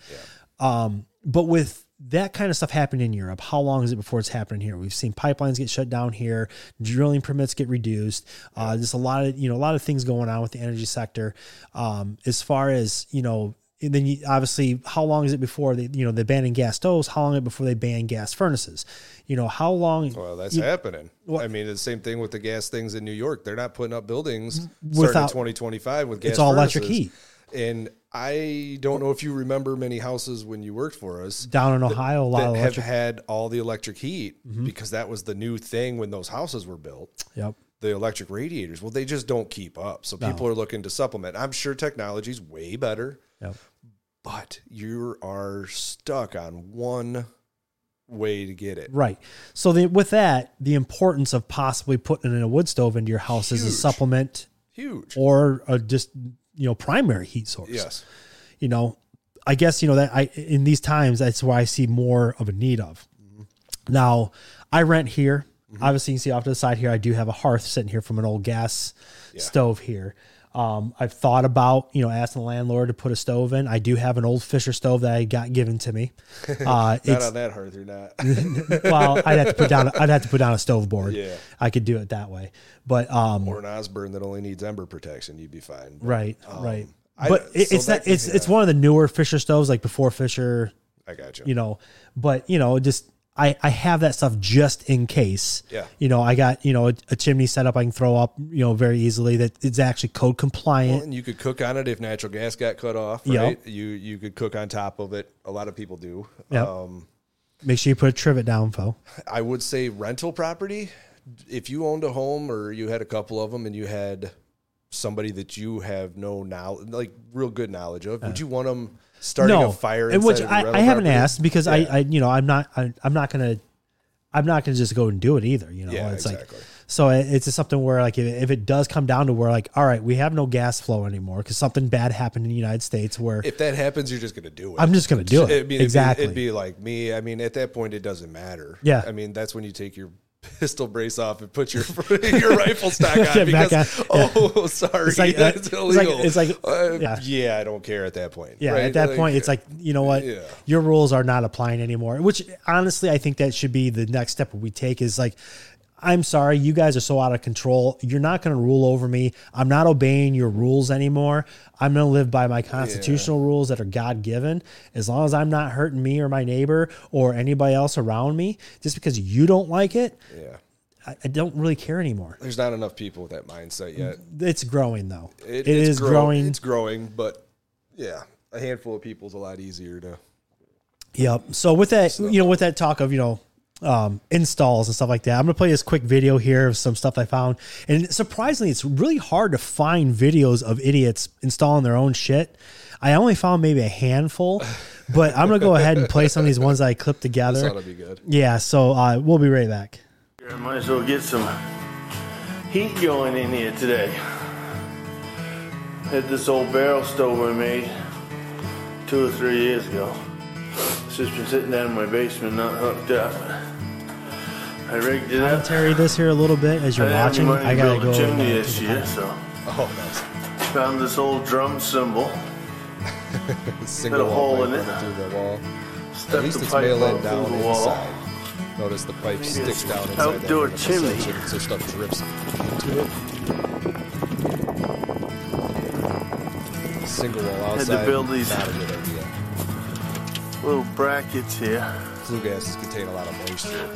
Um, but with that kind of stuff happening in Europe, how long is it before it's happening here? We've seen pipelines get shut down here, drilling permits get reduced. Uh, there's a lot of you know a lot of things going on with the energy sector. Um, as far as you know, then you, obviously, how long is it before they you know they're banning gas stoves? How long is it before they ban gas furnaces? You know how long? Well, that's you- happening. I mean, the same thing with the gas things in New York. They're not putting up buildings Without- 2025 with gas. It's all electric heat. And I don't know if you remember many houses when you worked for us Down in that- Ohio, a lot that of have had all the electric heat Mhm. because that was the new thing when those houses were built. Yep. The electric radiators. Well, they just don't keep up. So No. people are looking to supplement. I'm sure technology's way better. Yep. But you are stuck on one way to get it. Right. So the, with that, the importance of possibly putting in a wood stove into your house as a supplement, Huge. or a just you know primary heat source. Yes. You know, I guess you know that I in these times that's why I see more of a need of. Mm-hmm. Now, I rent here. Obviously, you can see off to the side here, I do have a hearth sitting here from an old gas stove here. Um, I've thought about, you know, asking the landlord to put a stove in. I do have an old Fisher stove that I got given to me. *laughs* Uh, not on that hearth, you're not. *laughs* well, I'd have to put down. I'd have to put down a stove board. Yeah. I could do it that way, but um, or an Osburn that only needs ember protection, you'd be fine. But, right, um, right. I- But it, so it's that- not. It's yeah. it's one of the newer Fisher stoves, like before Fisher. I got you. You know, but you know, just I, I have that stuff just in case. Yeah. You know, I got, you know, a, a chimney set up I can throw up, you know, very easily that it's actually code compliant. Well, and you could cook on it if natural gas got cut off, Yep. You you could cook on top of it. A lot of people do. Yep. Um, Make sure you put a trivet down, Fo. I would say rental property. If you owned a home or you had a couple of them and you had somebody that you have no knowledge, like real good knowledge of, would you want them starting a fire? and which I, I haven't property? asked because I, Yeah. I, you know, I'm not, I, I'm not gonna, I'm not gonna just go and do it either. You know, Yeah, it's exactly. like, so it's just something where like if, if it does come down to where like, all right, we have no gas flow anymore because something bad happened in the United States where If that happens, you're just going to do it. I'm just gonna do it. It'd be- it'd be- Exactly. It'd be, like me. I mean, at that point, it doesn't matter. Yeah. I mean, that's when you take your pistol brace off and put your *laughs* your rifle stock on *laughs* because on. Yeah. oh, *laughs* sorry, It's like, uh, that's it's like- illegal. it's like- Uh, yeah. yeah. I don't care at that point. Yeah, right? at that point, it's like you know what, Yeah. your rules are not applying anymore. Which honestly, I think that should be the next step we take. Is like, I'm sorry, you guys are so out of control. You're not going to rule over me. I'm not obeying your rules anymore. I'm going to live by my constitutional rules that are God given. As long as I'm not hurting me or my neighbor or anybody else around me, just because you don't like it, yeah. I, I don't really care anymore. There's not enough people with that mindset yet. It's growing though. It, it it's grow- growing. It's growing, but yeah, a handful of people is a lot easier to. Yep. So with that, you know, with that talk of you know um, installs and stuff like that, I'm gonna play this quick video here of some stuff I found, and surprisingly, it's really hard to find videos of idiots installing their own shit. I only found maybe a handful, *laughs* but I'm gonna go ahead and play some of these ones I clipped together. This ought to be good. Yeah. So uh, we'll be right back. I might as well get some heat going in here today. Had this old barrel stove I made two or three years ago. It's just been sitting down in my basement, not hooked up. I rigged it up. Commentary this here a little bit as you're I didn't have watching. I gotta go. chimney uh, this to the year, so Oh, nice. found this old drum cymbal. *laughs* Single Got a hole in it. running through the wall. Stuck At least the it's pipe mail down through the wall. inside. Notice the pipe Maybe sticks down inside that outdoor vertical chimney. section, so stuff drips into it. Single wall Had to outside. build these- Not a good idea. Little brackets here. Flue gases contain a lot of moisture.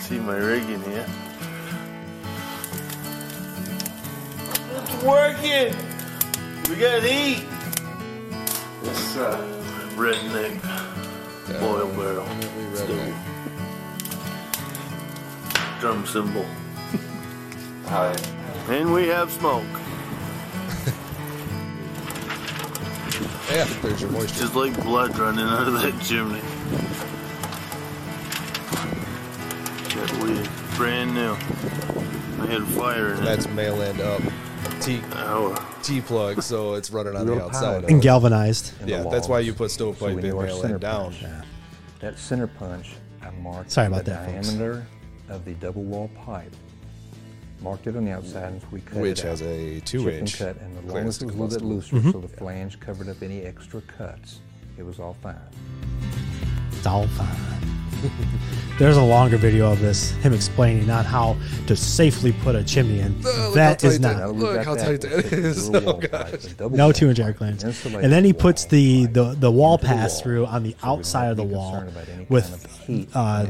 See my rigging here. It's working. We gotta eat! This uh, redneck oil barrel. redneck. Drum cymbal. and we have smoke. Yeah, there's your moisture. Just like blood running out of that chimney. That weed, brand new. I had fire in it. That's mail end up. Uh, T oh. T plug, so it's running on the Real outside. power. And galvanized. in the Yeah, that's why walls. you put So stovepipe when in you are mail center end down. punch, That center punch, I marked Sorry about the that, folks. diameter of the double wall pipe. Marked it on the outside and we cut Which it out. has a two and inch cut, and the clearance longest was a little bit looser, Mhm. so the flange covered up any extra cuts. It was all fine. It's all fine. *laughs* There's a longer video of this, him explaining on how to safely put a chimney in. Oh, look that how is tight not. that- look how tight that is. *laughs* Oh, gosh. No two inch air clamps. And then he puts the, the, the wall pass through on the outside of the wall with, uh,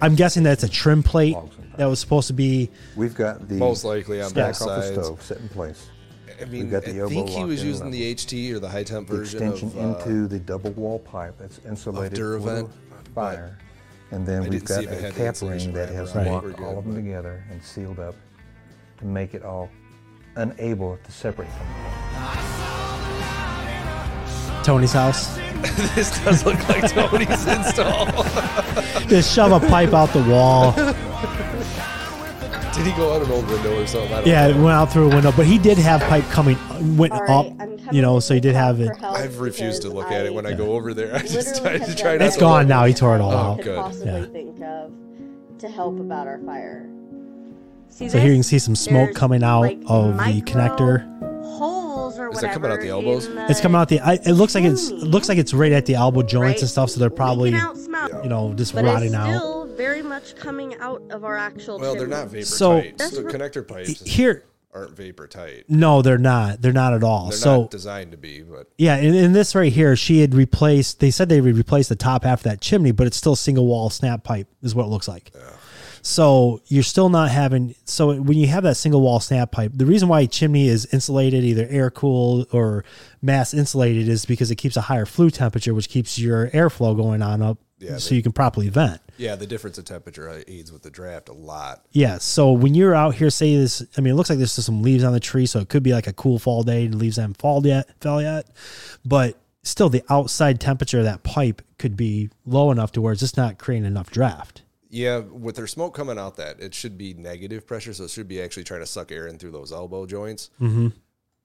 I'm guessing that's a trim plate that was supposed to be. We've got the Most likely on stack both off the sides. stove set in place. I We've mean, got the I elbow think he locked was in using level. the HT or the high temp the version extension of. uh, into the double wall pipe that's insulated for DuraVent, the fire. And then I we've didn't see got if it a had the cap insulation ring that wrap has around it. locked We're good, all of them but- together and sealed up to make it all unable to separate from Tony's house. *laughs* this does look like Tony's *laughs* install. Just shove a pipe out the wall. *laughs* Did he go out an old window or something? I don't Yeah, it went out through a window, but he did have pipe coming, went up, you know, so he did have it. I've refused to look at it when I go over there. *laughs* I just tried to try not It's to gone look. now. He tore it all Oh, out. good. possibly Yeah. think of to help about our fire. See So here you can see some smoke There's, coming out like, of the connector. Holes or whatever. Is whatever. that coming out the elbows? in It's coming out the. I, it looks like it's chimney. looks like it's right at the elbow joints and stuff. So they're probably, Leaking out smoke. you know, just but rotting it's out. Still very much coming out of our actual Well, they're not vapor tight. So- The connector pipes. Here, aren't vapor tight. No, they're not. They're not at all. They're so not designed to be, but Yeah, in, in this right here, she had replaced. They said they would replace the top half of that chimney, but it's still single wall snap pipe, is what it looks like. So you're still not having. So when you have that single wall snap pipe, the reason why a chimney is insulated, either air cooled or mass insulated, is because it keeps a higher flue temperature, which keeps your airflow going on up, Yeah, so they- you can properly vent. yeah, the difference in temperature uh, aids with the draft a lot. Yeah. So when you're out here, say this, I mean, it looks like there's some leaves on the tree, so it could be like a cool fall day. The leaves haven't fallen yet, fell yet, but still, the outside temperature of that pipe could be low enough to where it's just not creating enough draft. Yeah, with their smoke coming out, that it should be negative pressure, so it should be actually trying to suck air in through those elbow joints. Mm-hmm.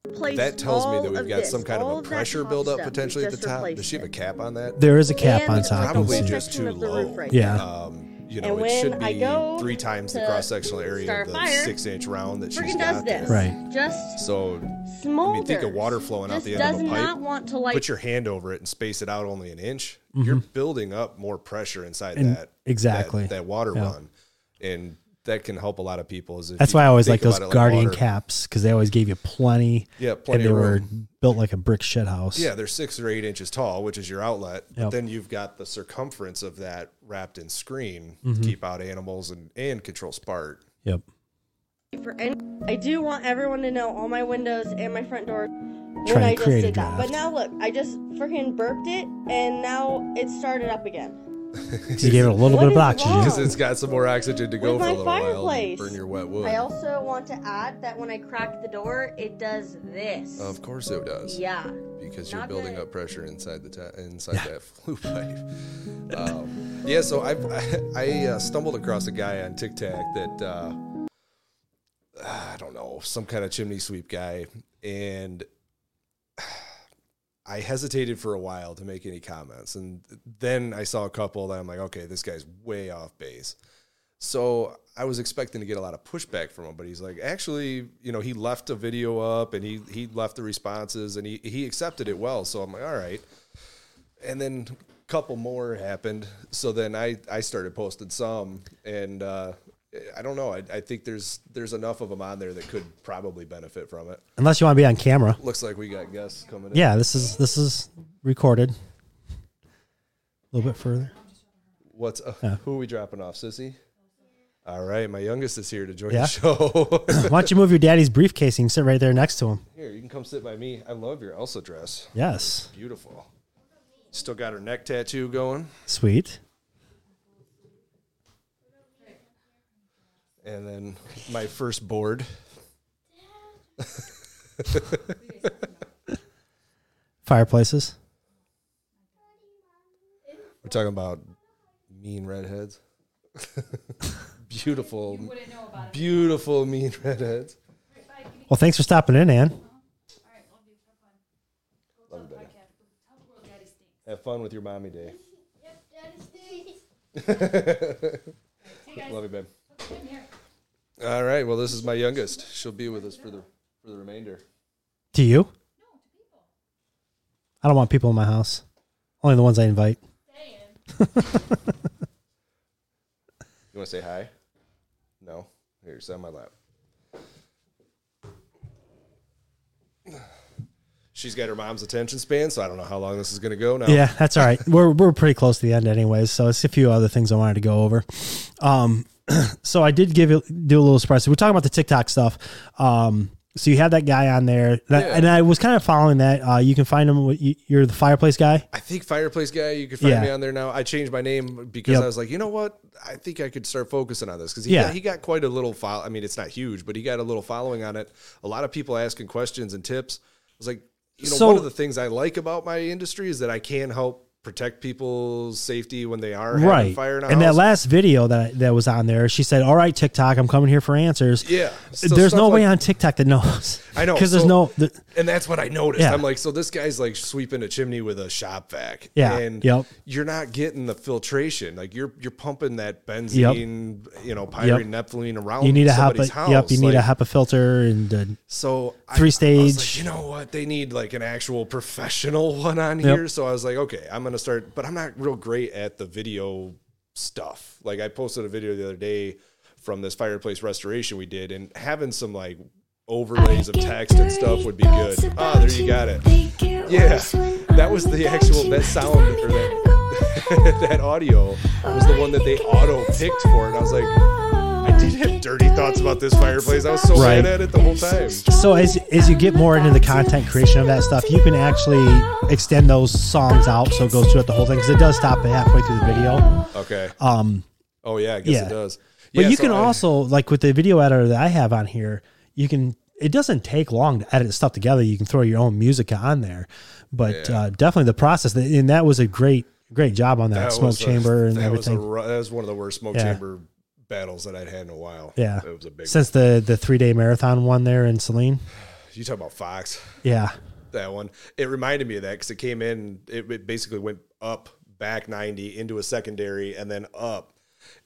Replace That tells me that we've got this, some kind of a pressure buildup potentially at the top. Does she have a cap on that? There is a cap And on top. Probably you'll just too low. right Yeah. Um, you And know, it should be three times the cross sectional area of the fire, six inch round that she's Friggin' got does there. this. Right. Just So smolder. I mean, think of water flowing out the end does of a pipe. not want to like Put your hand over it and space it out only an inch. Mhm. You're building up more pressure inside And- that exactly. that, that water Yeah. run, and that can help a lot of people. Is That's why I always like those it Guardian water. caps because they always gave you plenty. Yeah, plenty and they of were room. built like a brick shit house. Yeah, they're six or eight inches tall, which is your outlet. But then you've got the circumference of that wrapped in screen Mhm. to keep out animals and, and control spark. Yep. for any, I do want everyone to know all my windows and my front door when Try to I just create did that. But now look, I just freaking burped it and now it started up again. You gave it a little What bit of oxygen. Because it's got some more oxygen to go With for a my little while. fireplace. Burn your wet wood. I also want to add that when I crack the door, it does this. Of course it does. Yeah. Because you're Not building good. up pressure inside the ta- inside that *laughs* flue pipe. Um, yeah, so I've, I *laughs* I uh, stumbled across a guy on TikTok that uh, *sighs* I don't know some kind of chimney sweep guy, and I hesitated for a while to make any comments, and then I saw a couple that I'm like, okay, this guy's way off base. So I was expecting to get a lot of pushback from him, but he's like, actually, you know, he left a video up and he he left the responses and he he accepted it well. So I'm like, all right. And then a couple more happened. So then I I started posting some, and uh, I don't know. I, I think there's there's enough of them on there that could probably benefit from it. Unless you want to be on camera. Looks like we got guests coming in. Yeah, this is this is recorded. A little bit further. What's uh, Yeah. who are we dropping off, Sissy? All right, my youngest is here to join Yeah. the show. *laughs* Why don't you move your daddy's briefcase and sit right there next to him? Here, you can come sit by me. I love your Elsa dress. Yes. Beautiful. Still got her neck tattoo going. Sweet. And then my first board. Fireplaces. We're talking about mean redheads. *laughs* beautiful, beautiful mean redheads. Well, thanks for stopping in, Ann. Love you, baby. Have fun with your mommy day. *laughs* *laughs* Love you, babe. All right. Well, this is my youngest. She'll be with us for the for the remainder. To you? I don't want people in my house. Only the ones I invite. *laughs* You want to say hi? No. Here, sit on my lap. She's got her mom's attention span, so I don't know how long this is going to go now. Yeah, that's all right. We're we're pretty close to the end, anyways. So it's a few other things I wanted to go over. Um, *clears throat* so I did give it do a little surprise. So we're talking about the TikTok stuff. Um, so you had that guy on there, and, I, Yeah. and I was kind of following that. Uh, you can find him. you- You're the fireplace guy. I think fireplace guy. You can find Yeah. me on there now. I changed my name because Yep. I was like, you know what? I think I could start focusing on this because he Yeah. got, he got quite a little file. I mean, it's not huge, but he got a little following on it. A lot of people asking questions and tips. I was like, you know, So- one of the things I like about my industry is that I can help protect people's safety when they are having Right. fire in a and that last video that that was on there, she said, "All right, TikTok, I'm coming here for answers." Yeah. So there's no way on TikTok that knows. *laughs* I know because there's no. The, and that's what I noticed. Yeah. I'm like, so this guy's like sweeping a chimney with a shop vac. Yeah, And yep. you're not getting the filtration. Like you're you're pumping that benzene, you know, pyrene, naphthalene around you need a HEPA. house. Yep, you need like, a HEPA filter and uh, So three I, stage. was like, you know what? They need like an actual professional *laughs* one on Yep. here. So I was like, okay, I'm gonna start. But I'm not real great at the video stuff. Like I posted a video the other day from this fireplace restoration we did, and having some like overlays of text and stuff would be good. Ah, there you got it. Yeah, that was the actual that sound or that *laughs* that audio was the one that they auto picked for it. I was like, did have dirty thoughts about this fireplace. I was so Right. mad at it the whole time. So as as you get more into the content creation of that stuff, you can actually extend those songs out so it goes throughout the whole thing because it does stop halfway through the video. Okay. Um. Oh yeah, I guess it does. But Yeah, you so can I- also like with the video editor that I have on here, you can. It doesn't take long to edit stuff together. You can throw your own music on there, but uh, definitely the process and that was a great great job on that, smoke was a- chamber and that Was everything. a, that was one of the worst smoke Yeah. chamber battles that I'd had in a while. yeah, it was a big. since the the three day marathon one there in Saline. You talk about Fox. Yeah. That one. It reminded me of that because it came in, it, it basically went up, back 90 into a secondary and then up.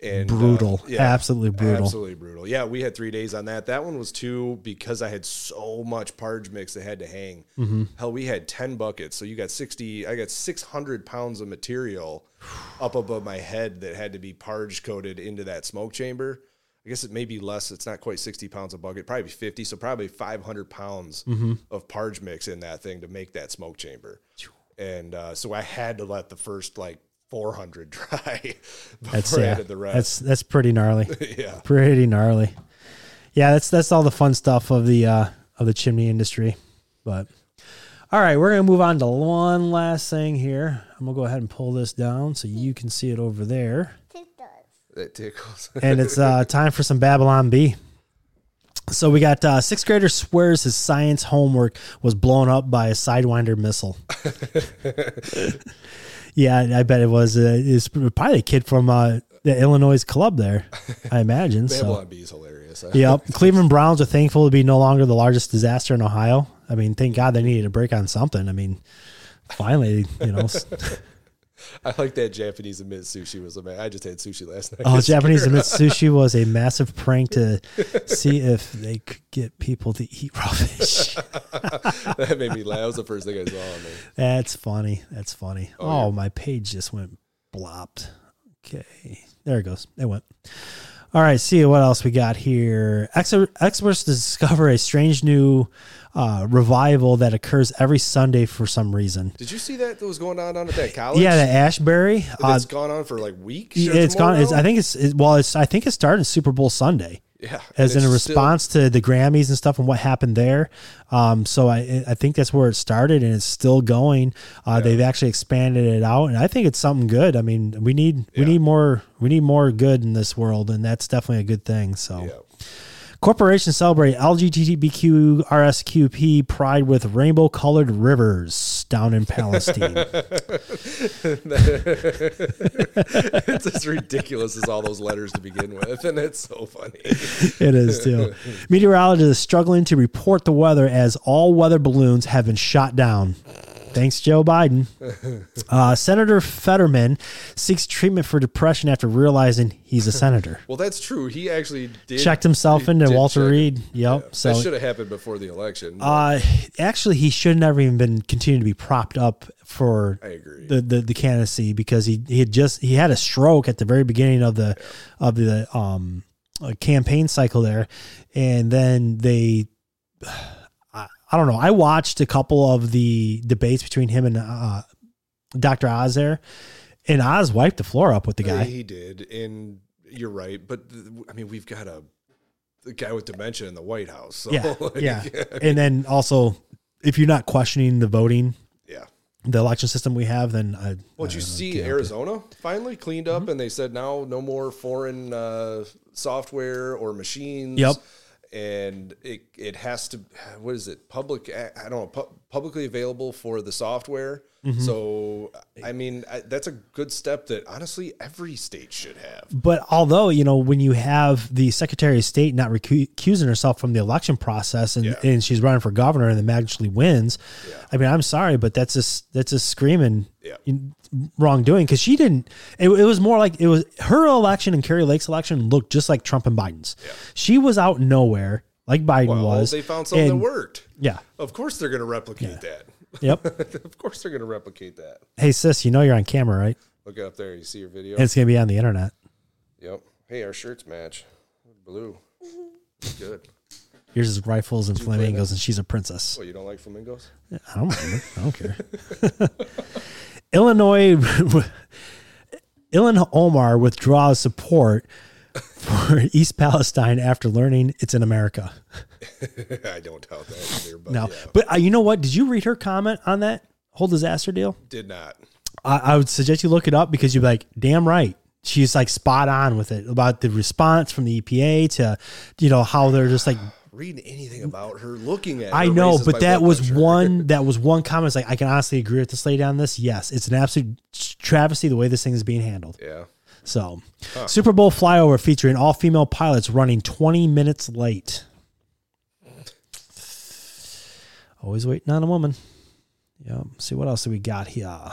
And uh, Brutal. Absolutely brutal. Absolutely brutal. Yeah, we had three days on that. That one was two because I had so much parge mix that had to hang. Mhm. Hell, we had 10 buckets. So you got 60, I got 600 pounds of material up above my head that had to be parge coated into that smoke chamber. I guess it may be less. It's not quite 60 pounds a bucket, probably 50. So probably 500 pounds Mhm. of parge mix in that thing to make that smoke chamber. And uh, so I had to let the first like 400 dry *laughs* before That's I yeah. added the rest. That's that's pretty gnarly. *laughs* Yeah. pretty gnarly. Yeah, that's that's all the fun stuff of the uh, of the chimney industry. But all right, we're gonna move on to one last thing here. I'm gonna go ahead and pull this down so you can see it over there. It tickles. *laughs* and it's uh, time for some Babylon Bee. So we got uh, sixth grader swears his science homework was blown up by a Sidewinder missile. Yeah, I bet it was. Uh, it's probably a kid from uh, the Illinois club there. *laughs* I imagine. so. Bee is hilarious. *laughs* Yep. Cleveland Browns are thankful to be no longer the largest disaster in Ohio. I mean, thank God they needed a break on something. I mean, finally, you know. *laughs* I like that Japanese admit sushi was a man. I just had sushi last night. Oh, Japanese admit sushi *laughs* was a massive prank to see if they could get people to eat raw fish. *laughs* that made me laugh. That was the first thing I saw on there. That's funny. That's funny. Oh, Oh, yeah. my page just went blopped. Okay. There it goes. It went. All right. See what else we got here. Ex- experts discover a strange new uh, revival that occurs every Sunday for some reason. Did you see that that was going on down at that college? Yeah, the Asbury. Uh, It's gone on for like weeks. Yeah, it's gone. It's. I think it's it, well. It's I think it started Super Bowl Sunday. Yeah, as in a it's still- response to the Grammys and stuff and what happened there. Um, so I I think that's where it started and it's still going. Uh, They've actually expanded it out and I think it's something good. I mean, we need we need more we need more good in this world and that's definitely a good thing. So. Corporations celebrate LGBTQRSQP pride with rainbow colored rivers down in Palestine. *laughs* it's as ridiculous as all those letters to begin with, and it's so funny. it is too. Meteorologists are struggling to report the weather as all weather balloons have been shot down. Thanks, Joe Biden. *laughs* Uh, senator Fetterman seeks treatment for depression after realizing he's a senator. *laughs* Well, that's true. He actually did Checked himself into Walter check. Reed. Yep. that So should have happened before the election. Uh, actually, he should never even been continued to be propped up for the, the the candidacy because he he had just he had a stroke at the very beginning of the of the um uh, campaign cycle there, and then they. I, don't know. I watched a couple of the debates between him and uh, Dr. Oz there, and Oz wiped the floor up with the guy. He did, and you're right. But I mean, we've got a the guy with dementia in the White House. So yeah, *laughs* like, yeah. And then also, if you're not questioning the voting, Yeah. the election system we have, then I. What I you don't see. Arizona finally cleaned Mm-hmm. up, and they said now no more foreign uh, software or machines. Yep. And it it has to what is it public I don't know pu- publicly available for the software. Mhm. So I mean I, that's a good step that honestly every state should have. But although you know when you have the Secretary of State not recusing herself from the election process and, and she's running for governor and then magically wins, I mean I'm sorry, but that's just that's just screaming in- wrongdoing because she didn't. It, it was more like it was her election and Kari Lake's election looked just like Trump and Biden's. She was out nowhere like Biden Well, was. they found something and- that worked. Yeah. Of course they're going to replicate that. Yep. *laughs* of course they're going to replicate that. Hey sis, you know you're on camera, right? Look up there. You see your video. And it's gonna be on the internet. Yep. Hey, our shirts match. Blue. *laughs* Good. Yours is rifles and Did you play flamingos, and she's a princess. Well, you don't like flamingos? I don't. I don't care. *laughs* Ilhan, *laughs* Ilhan Omar withdraws support for East Palestine after learning it's in America. *laughs* I don't doubt that either. But no, yeah, but uh, you know what? Did you read her comment on that whole disaster deal? did not. I, I would suggest you look it up because you'd be like, damn right. She's like spot on with it about the response from the EPA to, you know, how they're just like, Reading anything about her, looking at I know, but that was one, that was one comment. It's like, I can honestly agree with this lady on this. Yes, it's an absolute travesty the way this thing is being handled. Yeah. So, Huh. Super Bowl flyover featuring all female pilots running 20 minutes late. Always waiting on a woman. Yeah. See what else do we got here.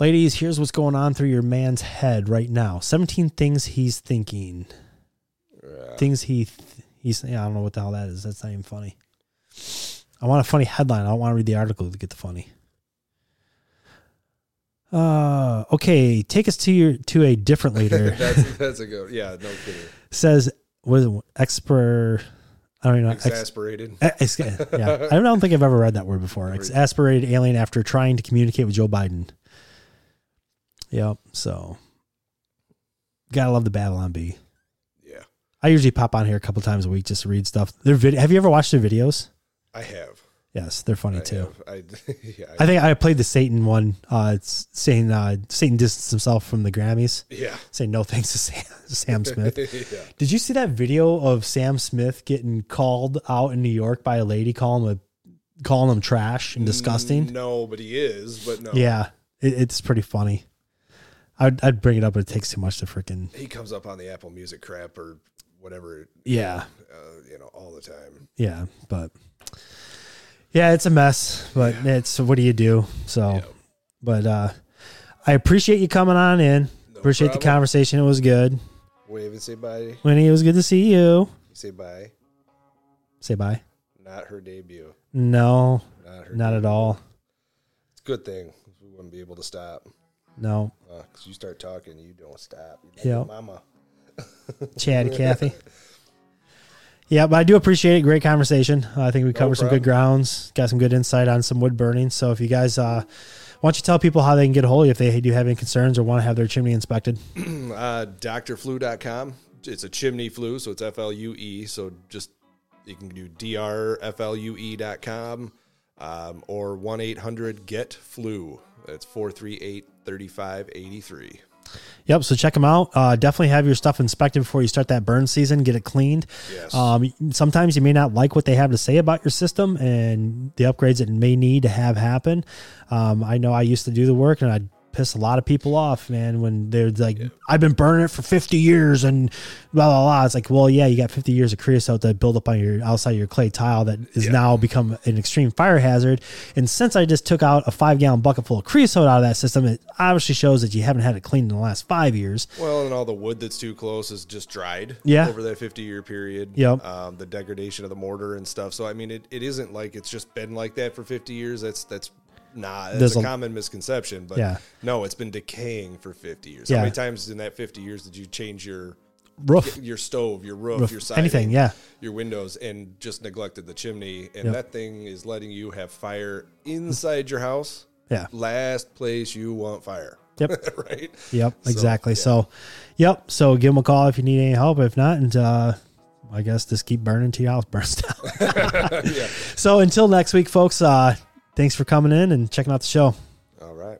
Ladies, here's what's going on through your man's head right now. 17 things he's thinking. Things he th- he's yeah, I don't know what the hell that is. That's not even funny. I want a funny headline. I don't want to read the article to get the funny. Uh okay, take us to your to a different *laughs* leader. that's that's a good. Yeah, no kidding. Says what is it? Exper I don't even know. Ex- Exasperated. ex- yeah. *laughs* I don't think I've ever read that word before. Exasperated alien after trying to communicate with Joe Biden. Yep. So gotta love the Babylon Bee. I usually pop on here a couple times a week just to read stuff. Their vid- have you ever watched their videos? I have. Yes, they're funny I too. I, *laughs* yeah, I think I played the Satan one. Uh, it's saying uh, Satan distanced himself from the Grammys. Yeah. saying no thanks to Sam, *laughs* Sam Smith. *laughs* Yeah. Did you see that video of Sam Smith getting called out in New York by a lady calling him a, calling him trash and disgusting? No, but he is. But no. Yeah, it, it's pretty funny. I'd, I'd bring it up, but it takes too much to freaking. He comes up on the Apple Music crap or whatever. Yeah. Uh, you know, all the time. Yeah, but yeah, it's a mess. But it's what do you do? So, but uh, I appreciate you coming on in. appreciate the conversation. It was good. Wave and say bye. Winnie, it was good to see you. Say bye. Say bye. Not her debut. No, Not her not at all. It's a good thing. We wouldn't be able to stop. No. Because you start talking, you don't stop. Like Yep. your Chatty Cathy. *laughs* Yeah, but I do appreciate it. Great conversation. I think we covered some good grounds, got some good insight on some wood burning. So if you guys, uh, why don't you tell people how they can get a hold of you if they do have any concerns or want to have their chimney inspected? *clears throat* uh, drflue.com. It's a chimney flue, so it's F L U E. So just you can do drflue.com um, or 1 800 GET FLUE. That's 438 3583. Yep. So check them out. Uh, definitely have your stuff inspected before you start that burn season. Get it cleaned. Yes. Um, sometimes you may not like what they have to say about your system and the upgrades it may need to have happen. Um, I know I used to do the work and I'd piss a lot of people off, man, when they're like, I've been burning it for 50 years and blah, blah, blah. It's like, well, yeah, you got 50 years of creosote that build up on your outside your clay tile that is now become an extreme fire hazard. And since I just took out a five gallon bucket full of creosote out of that system, it obviously shows that you haven't had it cleaned in the last five years. Well, and all the wood that's too close is just dried Yeah. over that 50 year period. Yep. Um, the degradation of the mortar and stuff. So, I mean, it, it isn't like it's just been like that for 50 years. That's, that's, Nah, a, a- common misconception, but Yeah. no, it's been decaying for 50 years. Yeah. How many times in that 50 years did you change your Roof. your stove, your roof, Roof, your siding, anything, yeah. your windows, and just neglected the chimney? And Yep. that thing is letting you have fire inside your house. Yeah. Last place you want fire. Yep. *laughs* right. Yep, So, exactly. yeah. So, yep. So give them a call if you need any help. If not, and uh, I guess just keep burning till your house burns down. *laughs* Yeah. *laughs* So until next week, folks. Uh, thanks for coming in and checking out the show. All right.